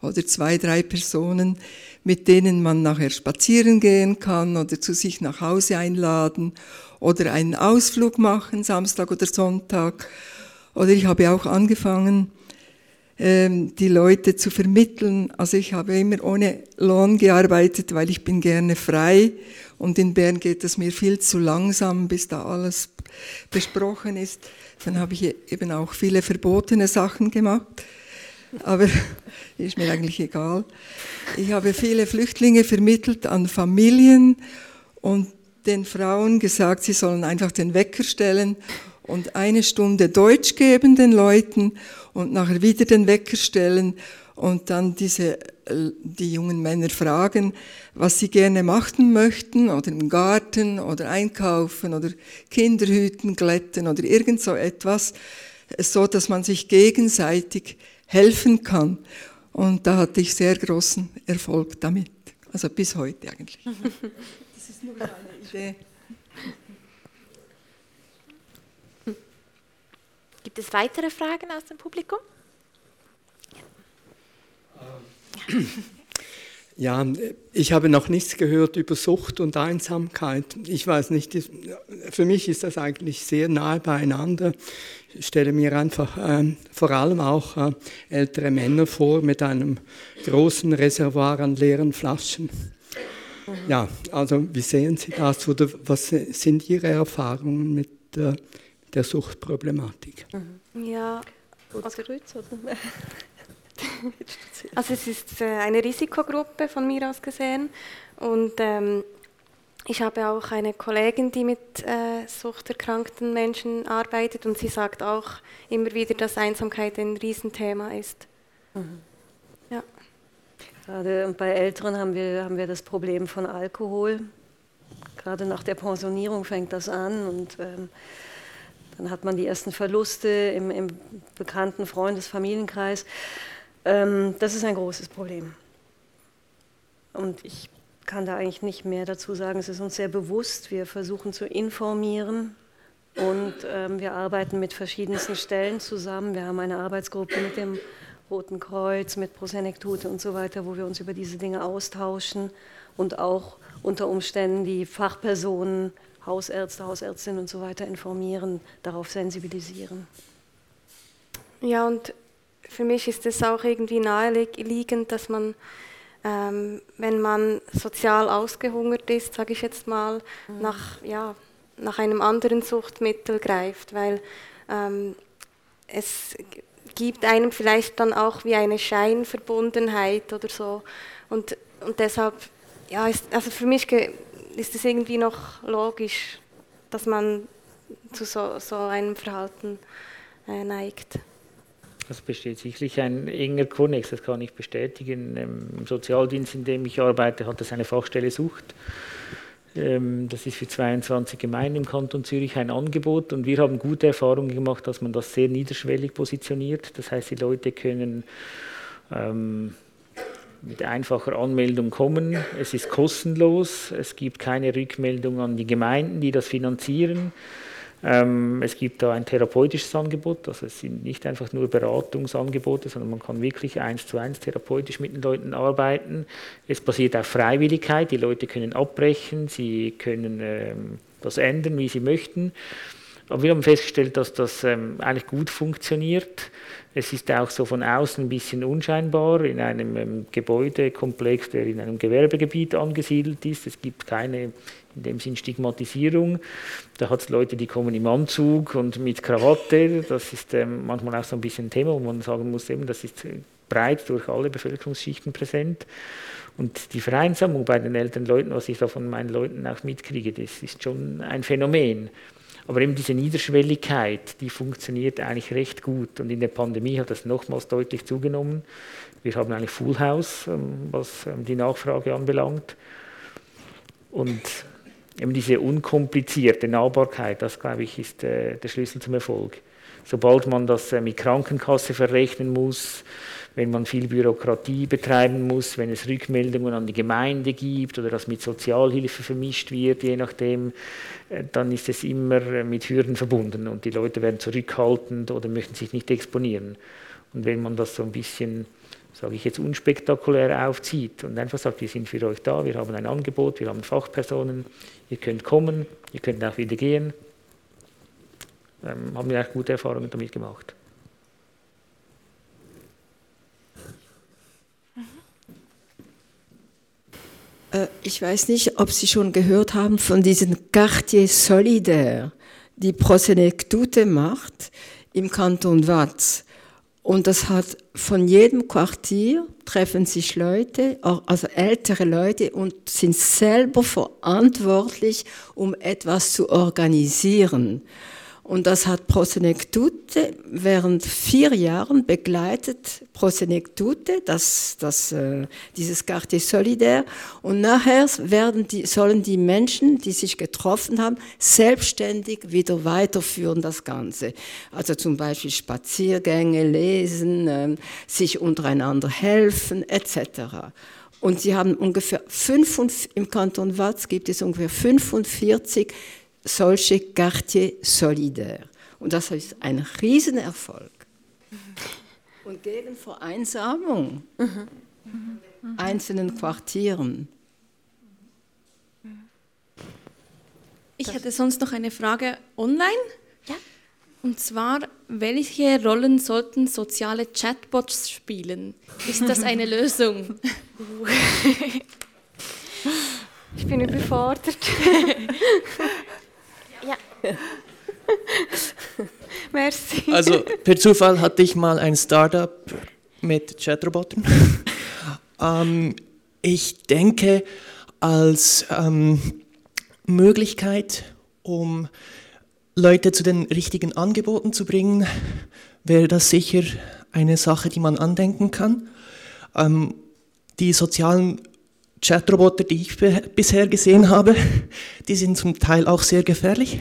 oder zwei, drei Personen, mit denen man nachher spazieren gehen kann oder zu sich nach Hause einladen oder einen Ausflug machen, Samstag oder Sonntag. Oder ich habe auch angefangen, ähm, die Leute zu vermitteln. Also ich habe immer ohne Lohn gearbeitet, weil ich bin gerne frei und in Bern geht es mir viel zu langsam, bis da alles besprochen ist. Dann habe ich eben auch viele verbotene Sachen gemacht aber ist mir eigentlich egal. Ich habe viele Flüchtlinge vermittelt an Familien und den Frauen gesagt, sie sollen einfach den Wecker stellen und eine Stunde Deutsch geben den Leuten und nachher wieder den Wecker stellen und dann diese, die jungen Männer fragen, was sie gerne machen möchten oder im Garten oder einkaufen oder Kinderhüten, glätten oder irgend so etwas, so dass man sich gegenseitig helfen kann. Und da hatte ich sehr großen Erfolg damit. Also bis heute eigentlich. Das ist nur eine Idee. Gibt es weitere Fragen aus dem Publikum? Ja. Ja, ich habe noch nichts gehört über Sucht und Einsamkeit. Ich weiß nicht, für mich ist das eigentlich sehr nahe beieinander. Ich stelle mir einfach äh, vor allem auch äh, ältere Männer vor mit einem großen Reservoir an leeren Flaschen. Ja, also wie sehen Sie das oder was sind Ihre Erfahrungen mit äh, der Suchtproblematik? Ja, also, also es ist äh, eine Risikogruppe von mir aus gesehen und ähm, ich habe auch eine Kollegin, die mit äh, suchterkrankten Menschen arbeitet und sie sagt auch immer wieder, dass Einsamkeit ein Riesenthema ist. Mhm. Ja. Gerade bei Älteren haben wir, haben wir das Problem von Alkohol. Gerade nach der Pensionierung fängt das an und ähm, dann hat man die ersten Verluste im, im bekannten Freundes-, Familienkreis. Ähm, das ist ein großes Problem. Und ich kann da eigentlich nicht mehr dazu sagen. Es ist uns sehr bewusst. Wir versuchen zu informieren und ähm, wir arbeiten mit verschiedensten Stellen zusammen. Wir haben eine Arbeitsgruppe mit dem Roten Kreuz, mit Prosenektute und so weiter, wo wir uns über diese Dinge austauschen und auch unter Umständen die Fachpersonen, Hausärzte, Hausärztinnen und so weiter informieren, darauf sensibilisieren. Ja, und für mich ist es auch irgendwie naheliegend, dass man ähm, wenn man sozial ausgehungert ist, sage ich jetzt mal, mhm. nach, ja, nach einem anderen Suchtmittel greift, weil ähm, es gibt einem vielleicht dann auch wie eine Scheinverbundenheit oder so. Und, und deshalb, ja, ist, also für mich ist es irgendwie noch logisch, dass man zu so, so einem Verhalten äh, neigt. Es besteht sicherlich ein enger Konnex, das kann ich bestätigen. Im Sozialdienst, in dem ich arbeite, hat es eine Fachstelle Sucht. Ähm, das ist für 22 Gemeinden im Kanton Zürich ein Angebot und wir haben gute Erfahrungen gemacht, dass man das sehr niederschwellig positioniert. Das heißt, die Leute können ähm, mit einfacher Anmeldung kommen. Es ist kostenlos. Es gibt keine Rückmeldung an die Gemeinden, die das finanzieren. Ähm, es gibt da ein therapeutisches Angebot, also es sind nicht einfach nur Beratungsangebote, sondern man kann wirklich eins zu eins therapeutisch mit den Leuten arbeiten. Es basiert auf Freiwilligkeit, die Leute können abbrechen, sie können ähm, das ändern, wie sie möchten. Aber wir haben festgestellt, dass das ähm, eigentlich gut funktioniert. Es ist auch so von außen ein bisschen unscheinbar in einem ähm, Gebäudekomplex, der in einem Gewerbegebiet angesiedelt ist. Es gibt keine in dem Sinn Stigmatisierung. Da hat es Leute, die kommen im Anzug und mit Krawatte. Das ist ähm, manchmal auch so ein bisschen ein Thema, wo man sagen muss, eben, das ist breit durch alle Bevölkerungsschichten präsent. Und die Vereinsamung bei den älteren Leuten, was ich da von meinen Leuten auch mitkriege, das ist schon ein Phänomen. Aber eben diese Niederschwelligkeit, die funktioniert eigentlich recht gut. Und in der Pandemie hat das nochmals deutlich zugenommen. Wir haben eigentlich Full House, ähm, was ähm, die Nachfrage anbelangt. Und eben diese unkomplizierte Nahbarkeit, das glaube ich, ist äh, der Schlüssel zum Erfolg. Sobald man das äh, mit Krankenkasse verrechnen muss, wenn man viel Bürokratie betreiben muss, wenn es Rückmeldungen an die Gemeinde gibt oder das mit Sozialhilfe vermischt wird, je nachdem, äh, dann ist es immer äh, mit Hürden verbunden und die Leute werden zurückhaltend oder möchten sich nicht exponieren. Und wenn man das so ein bisschen sage ich jetzt, unspektakulär aufzieht und einfach sagt, wir sind für euch da, wir haben ein Angebot, wir haben Fachpersonen, ihr könnt kommen, ihr könnt auch wieder gehen. Ähm, haben wir auch gute Erfahrungen damit gemacht. Äh, ich weiß nicht, ob Sie schon gehört haben von diesen Quartier Solidaire, die Prosenektute macht im Kanton Watz. Und das hat von jedem Quartier treffen sich Leute, also ältere Leute, und sind selber verantwortlich, um etwas zu organisieren. Und das hat Prosenektute während vier Jahren begleitet, Prosenektute, das, das, äh, dieses Quartier Solidaire. Und nachher werden die, sollen die Menschen, die sich getroffen haben, selbstständig wieder weiterführen, das Ganze. Also zum Beispiel Spaziergänge, lesen, äh, sich untereinander helfen, etc. Und sie haben ungefähr 5, im Kanton Watz gibt es ungefähr 45 solche Quartier solidaire. Und das ist ein Riesenerfolg. Und gegen Vereinsamung mhm. einzelnen Quartieren. Ich hätte sonst noch eine Frage online. Ja. Und zwar, welche Rollen sollten soziale Chatbots spielen? Ist das eine Lösung? ich bin überfordert. Merci. Also per Zufall hatte ich mal ein Startup mit Chatrobotern. ähm, ich denke, als ähm, Möglichkeit, um Leute zu den richtigen Angeboten zu bringen, wäre das sicher eine Sache, die man andenken kann. Ähm, die sozialen Chatroboter, die ich bisher gesehen habe, die sind zum Teil auch sehr gefährlich.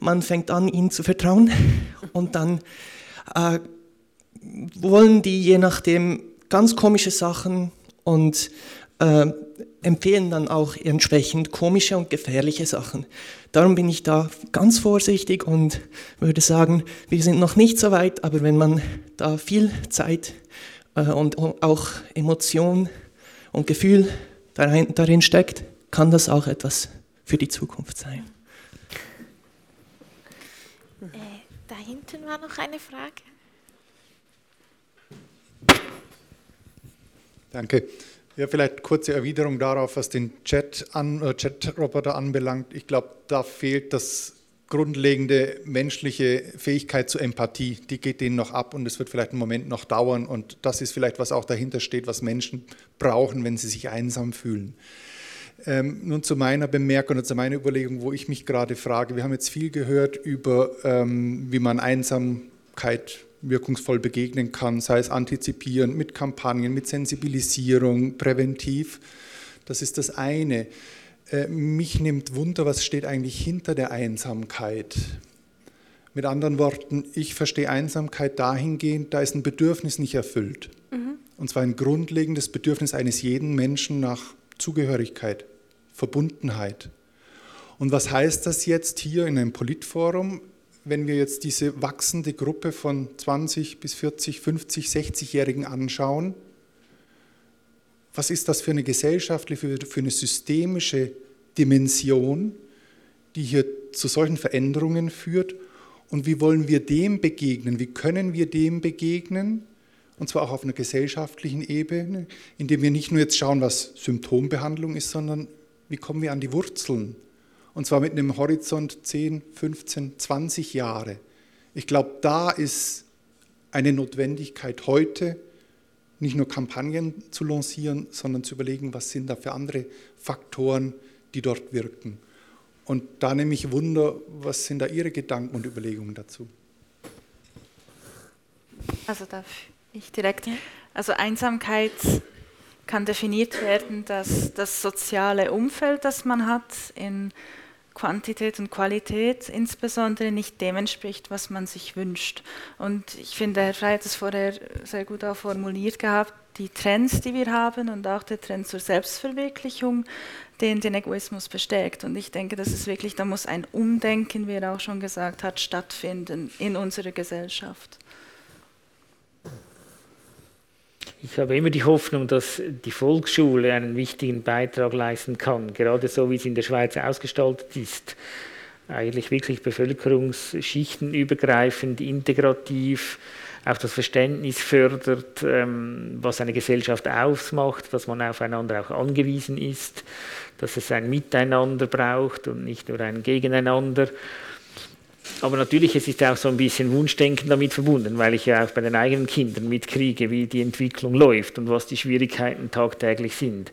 Man fängt an, ihnen zu vertrauen und dann äh, wollen die je nachdem ganz komische Sachen und äh, empfehlen dann auch entsprechend komische und gefährliche Sachen. Darum bin ich da ganz vorsichtig und würde sagen, wir sind noch nicht so weit, aber wenn man da viel Zeit äh, und auch Emotion und Gefühl darin, darin steckt, kann das auch etwas für die Zukunft sein. Äh, da hinten war noch eine Frage. Danke. Ja, vielleicht kurze Erwiderung darauf, was den Chat an, äh, Chat-Roboter anbelangt. Ich glaube, da fehlt das grundlegende menschliche Fähigkeit zur Empathie. Die geht denen noch ab und es wird vielleicht einen Moment noch dauern. Und das ist vielleicht, was auch dahinter steht, was Menschen brauchen, wenn sie sich einsam fühlen. Ähm, nun zu meiner Bemerkung und zu meiner Überlegung, wo ich mich gerade frage. Wir haben jetzt viel gehört über, ähm, wie man Einsamkeit wirkungsvoll begegnen kann, sei es antizipieren, mit Kampagnen, mit Sensibilisierung, präventiv. Das ist das eine. Äh, mich nimmt Wunder, was steht eigentlich hinter der Einsamkeit. Mit anderen Worten, ich verstehe Einsamkeit dahingehend, da ist ein Bedürfnis nicht erfüllt. Mhm. Und zwar ein grundlegendes Bedürfnis eines jeden Menschen nach Zugehörigkeit, Verbundenheit. Und was heißt das jetzt hier in einem Politforum? wenn wir jetzt diese wachsende Gruppe von 20 bis 40, 50, 60-Jährigen anschauen, was ist das für eine gesellschaftliche, für eine systemische Dimension, die hier zu solchen Veränderungen führt? Und wie wollen wir dem begegnen? Wie können wir dem begegnen? Und zwar auch auf einer gesellschaftlichen Ebene, indem wir nicht nur jetzt schauen, was Symptombehandlung ist, sondern wie kommen wir an die Wurzeln? und zwar mit einem Horizont 10, 15, 20 Jahre. Ich glaube, da ist eine Notwendigkeit heute, nicht nur Kampagnen zu lancieren, sondern zu überlegen, was sind da für andere Faktoren, die dort wirken. Und da nehme ich Wunder, was sind da Ihre Gedanken und Überlegungen dazu? Also darf ich direkt. Also Einsamkeit kann definiert werden, dass das soziale Umfeld, das man hat, in Quantität und Qualität insbesondere nicht dem entspricht, was man sich wünscht. Und ich finde, Herr Frey hat es vorher sehr gut auch formuliert gehabt, die Trends, die wir haben und auch der Trend zur Selbstverwirklichung, den den Egoismus bestärkt. Und ich denke, dass es wirklich, da muss ein Umdenken, wie er auch schon gesagt hat, stattfinden in unserer Gesellschaft. Ich habe immer die Hoffnung, dass die Volksschule einen wichtigen Beitrag leisten kann, gerade so wie es in der Schweiz ausgestaltet ist. Eigentlich wirklich bevölkerungsschichtenübergreifend, integrativ, auch das Verständnis fördert, ähm, was eine Gesellschaft ausmacht, dass man aufeinander auch angewiesen ist, dass es ein Miteinander braucht und nicht nur ein Gegeneinander. Aber natürlich es ist auch so ein bisschen Wunschdenken damit verbunden, weil ich ja auch bei den eigenen Kindern mitkriege, wie die Entwicklung läuft und was die Schwierigkeiten tagtäglich sind.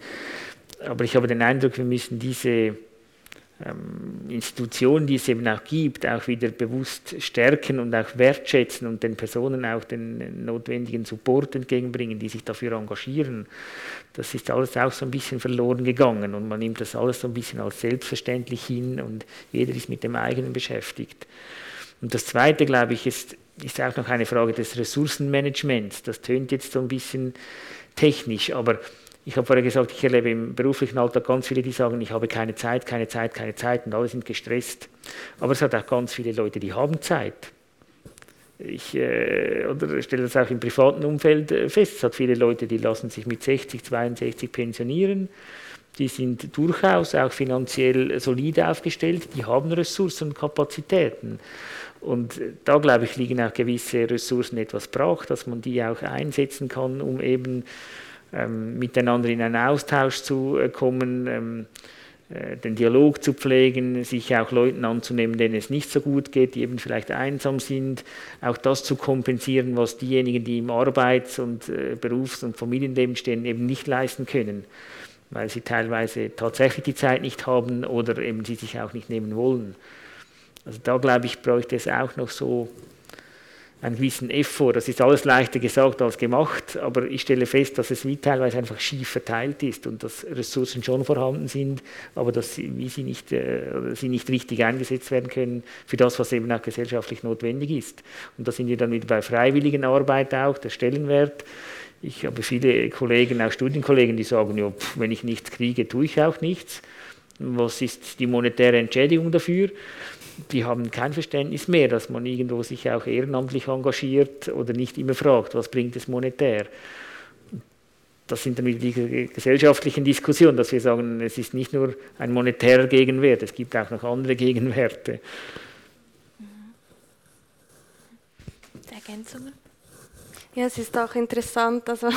Aber ich habe den Eindruck, wir müssen diese Institutionen, die es eben auch gibt, auch wieder bewusst stärken und auch wertschätzen und den Personen auch den notwendigen Support entgegenbringen, die sich dafür engagieren. Das ist alles auch so ein bisschen verloren gegangen und man nimmt das alles so ein bisschen als selbstverständlich hin und jeder ist mit dem eigenen beschäftigt. Und das Zweite, glaube ich, ist, ist auch noch eine Frage des Ressourcenmanagements. Das tönt jetzt so ein bisschen technisch, aber ich habe vorher gesagt, ich erlebe im beruflichen Alltag ganz viele, die sagen, ich habe keine Zeit, keine Zeit, keine Zeit und alle sind gestresst. Aber es hat auch ganz viele Leute, die haben Zeit. Ich äh, oder stelle das auch im privaten Umfeld äh, fest. Es hat viele Leute, die lassen sich mit 60, 62 pensionieren. Die sind durchaus auch finanziell solide aufgestellt, die haben Ressourcen und Kapazitäten. Und da, glaube ich, liegen auch gewisse Ressourcen etwas brach, dass man die auch einsetzen kann, um eben ähm, miteinander in einen Austausch zu äh, kommen, ähm, äh, den Dialog zu pflegen, sich auch Leuten anzunehmen, denen es nicht so gut geht, die eben vielleicht einsam sind, auch das zu kompensieren, was diejenigen, die im Arbeits- und äh, Berufs- und Familienleben stehen, eben nicht leisten können. weil sie teilweise tatsächlich die Zeit nicht haben oder eben sie sich auch nicht nehmen wollen. Also da glaube ich, bräuchte es auch noch so einen gewissen Effort. Das ist alles leichter gesagt als gemacht, aber ich stelle fest, dass es wie teilweise einfach schief verteilt ist und dass Ressourcen schon vorhanden sind, aber dass sie, wie sie, nicht, äh, sie nicht richtig eingesetzt werden können für das, was eben auch gesellschaftlich notwendig ist. Und da sind wir dann wieder bei freiwilligen Arbeit auch, der Stellenwert. Ich habe viele Kollegen, auch Studienkollegen, die sagen, ja, pff, wenn ich nichts kriege, tue ich auch nichts. Was ist die monetäre Entschädigung dafür? die haben kein Verständnis mehr, dass man irgendwo sich auch ehrenamtlich engagiert oder nicht immer fragt, was bringt es monetär. Das sind dann wieder die gesellschaftlichen Diskussionen, dass wir sagen, es ist nicht nur ein monetärer Gegenwert, es gibt auch noch andere Gegenwerte. Ergänzungen? Ja, es ist auch interessant, also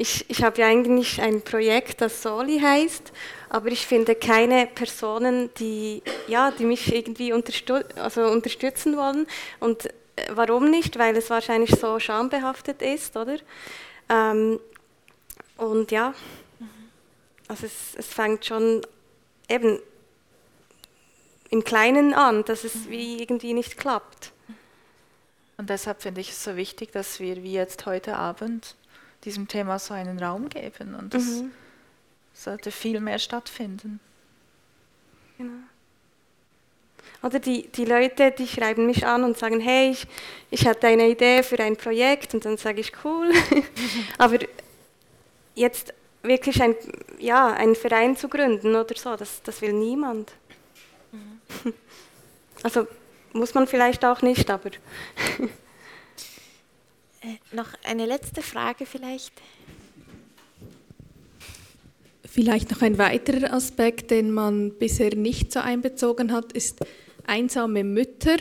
ich, ich habe ja eigentlich ein Projekt, das Soli heißt aber ich finde keine Personen, die, ja, die mich irgendwie unterstü also unterstützen wollen. Und äh, warum nicht? Weil es wahrscheinlich so schambehaftet ist, oder? Ähm, und ja, also es, es fängt schon eben im Kleinen an, dass es wie irgendwie nicht klappt. Und deshalb finde ich es so wichtig, dass wir wie jetzt heute Abend diesem Thema so einen Raum geben und das mhm sollte viel mehr stattfinden. Genau. Oder die, die Leute, die schreiben mich an und sagen, hey, ich, ich hatte eine Idee für ein Projekt und dann sage ich, cool. Aber jetzt wirklich ein, ja, einen Verein zu gründen oder so, das, das will niemand. Mhm. Also muss man vielleicht auch nicht, aber. äh, noch eine letzte Frage vielleicht. Vielleicht noch ein weiterer Aspekt, den man bisher nicht so einbezogen hat, ist einsame Mütter.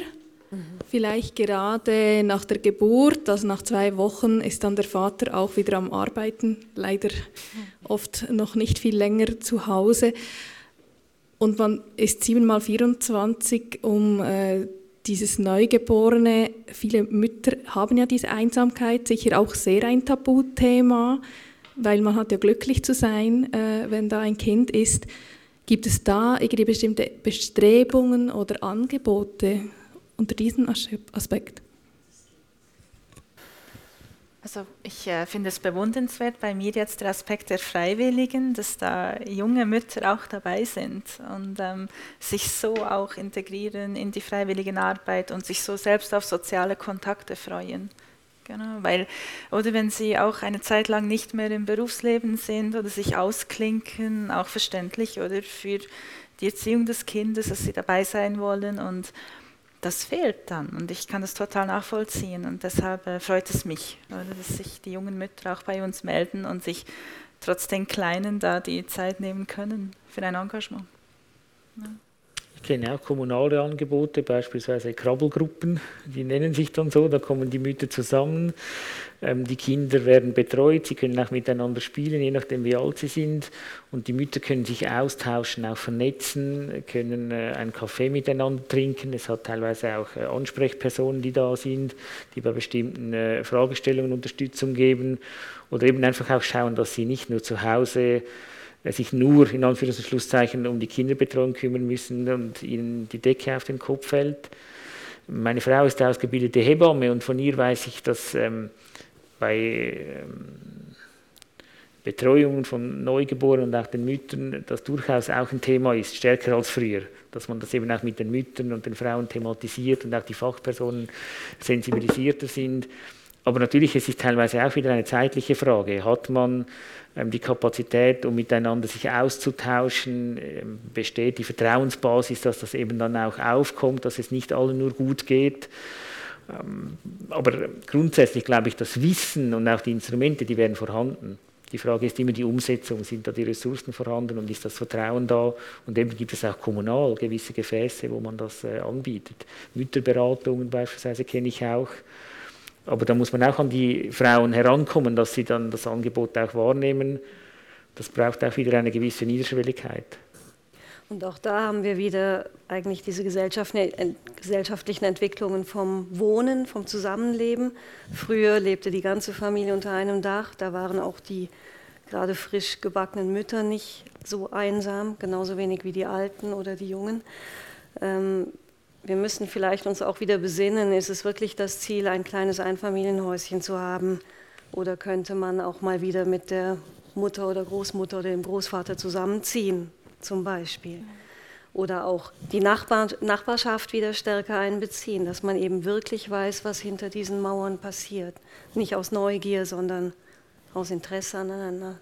Mhm. Vielleicht gerade nach der Geburt, also nach zwei Wochen, ist dann der Vater auch wieder am Arbeiten, leider mhm. oft noch nicht viel länger zu Hause. Und man ist 7 mal 24 um äh, dieses Neugeborene. Viele Mütter haben ja diese Einsamkeit, sicher auch sehr ein Tabuthema weil man hat ja glücklich zu sein, äh, wenn da ein Kind ist. Gibt es da irgendwie bestimmte Bestrebungen oder Angebote unter diesem Aspekt? Also ich äh, finde es bewundernswert bei mir jetzt der Aspekt der Freiwilligen, dass da junge Mütter auch dabei sind und ähm, sich so auch integrieren in die Freiwilligenarbeit und sich so selbst auf soziale Kontakte freuen. Genau, weil, oder wenn sie auch eine Zeit lang nicht mehr im Berufsleben sind oder sich ausklinken, auch verständlich, oder für die Erziehung des Kindes, dass sie dabei sein wollen und das fehlt dann und ich kann das total nachvollziehen und deshalb äh, freut es mich, oder, dass sich die jungen Mütter auch bei uns melden und sich trotz den Kleinen da die Zeit nehmen können für ein Engagement. Ja. Ich kenne auch kommunale Angebote, beispielsweise Krabbelgruppen, die nennen sich dann so, da kommen die Mütter zusammen, ähm, die Kinder werden betreut, sie können auch miteinander spielen, je nachdem wie alt sie sind. Und die Mütter können sich austauschen, auch vernetzen, können äh, einen Kaffee miteinander trinken, es hat teilweise auch äh, Ansprechpersonen, die da sind, die bei bestimmten äh, Fragestellungen Unterstützung geben. Oder eben einfach auch schauen, dass sie nicht nur zu Hause sich nur in Anführungs- und Schlusszeichen um die Kinderbetreuung kümmern müssen und ihnen die Decke auf den Kopf fällt. Meine Frau ist ausgebildete Hebamme und von ihr weiß ich, dass ähm, bei ähm, Betreuungen von Neugeborenen und auch den Müttern das durchaus auch ein Thema ist, stärker als früher. Dass man das eben auch mit den Müttern und den Frauen thematisiert und auch die Fachpersonen sensibilisierter sind. Aber natürlich es ist teilweise auch wieder eine zeitliche Frage. Hat man die Kapazität, um miteinander sich auszutauschen, ähm, besteht die Vertrauensbasis, dass das eben dann auch aufkommt, dass es nicht allen nur gut geht. Ähm, aber grundsätzlich glaube ich, das Wissen und auch die Instrumente, die werden vorhanden. Die Frage ist immer die Umsetzung. Sind da die Ressourcen vorhanden und ist das Vertrauen da? Und eben gibt es auch kommunal gewisse Gefäße, wo man das äh, anbietet. Mütterberatungen beispielsweise kenne ich auch. Aber da muss man auch an die Frauen herankommen, dass sie dann das Angebot auch wahrnehmen. Das braucht auch wieder eine gewisse Niederschwelligkeit. Und auch da haben wir wieder eigentlich diese gesellschaftlichen Entwicklungen vom Wohnen, vom Zusammenleben. Früher lebte die ganze Familie unter einem Dach, da waren auch die gerade frisch gebackenen Mütter nicht so einsam, genauso wenig wie die Alten oder die Jungen. Wir müssen vielleicht uns auch wieder besinnen, ist es wirklich das Ziel, ein kleines Einfamilienhäuschen zu haben? Oder könnte man auch mal wieder mit der Mutter oder Großmutter oder dem Großvater zusammenziehen, zum Beispiel? Oder auch die Nachbar Nachbarschaft wieder stärker einbeziehen, dass man eben wirklich weiß, was hinter diesen Mauern passiert. Nicht aus Neugier, sondern aus Interesse aneinander.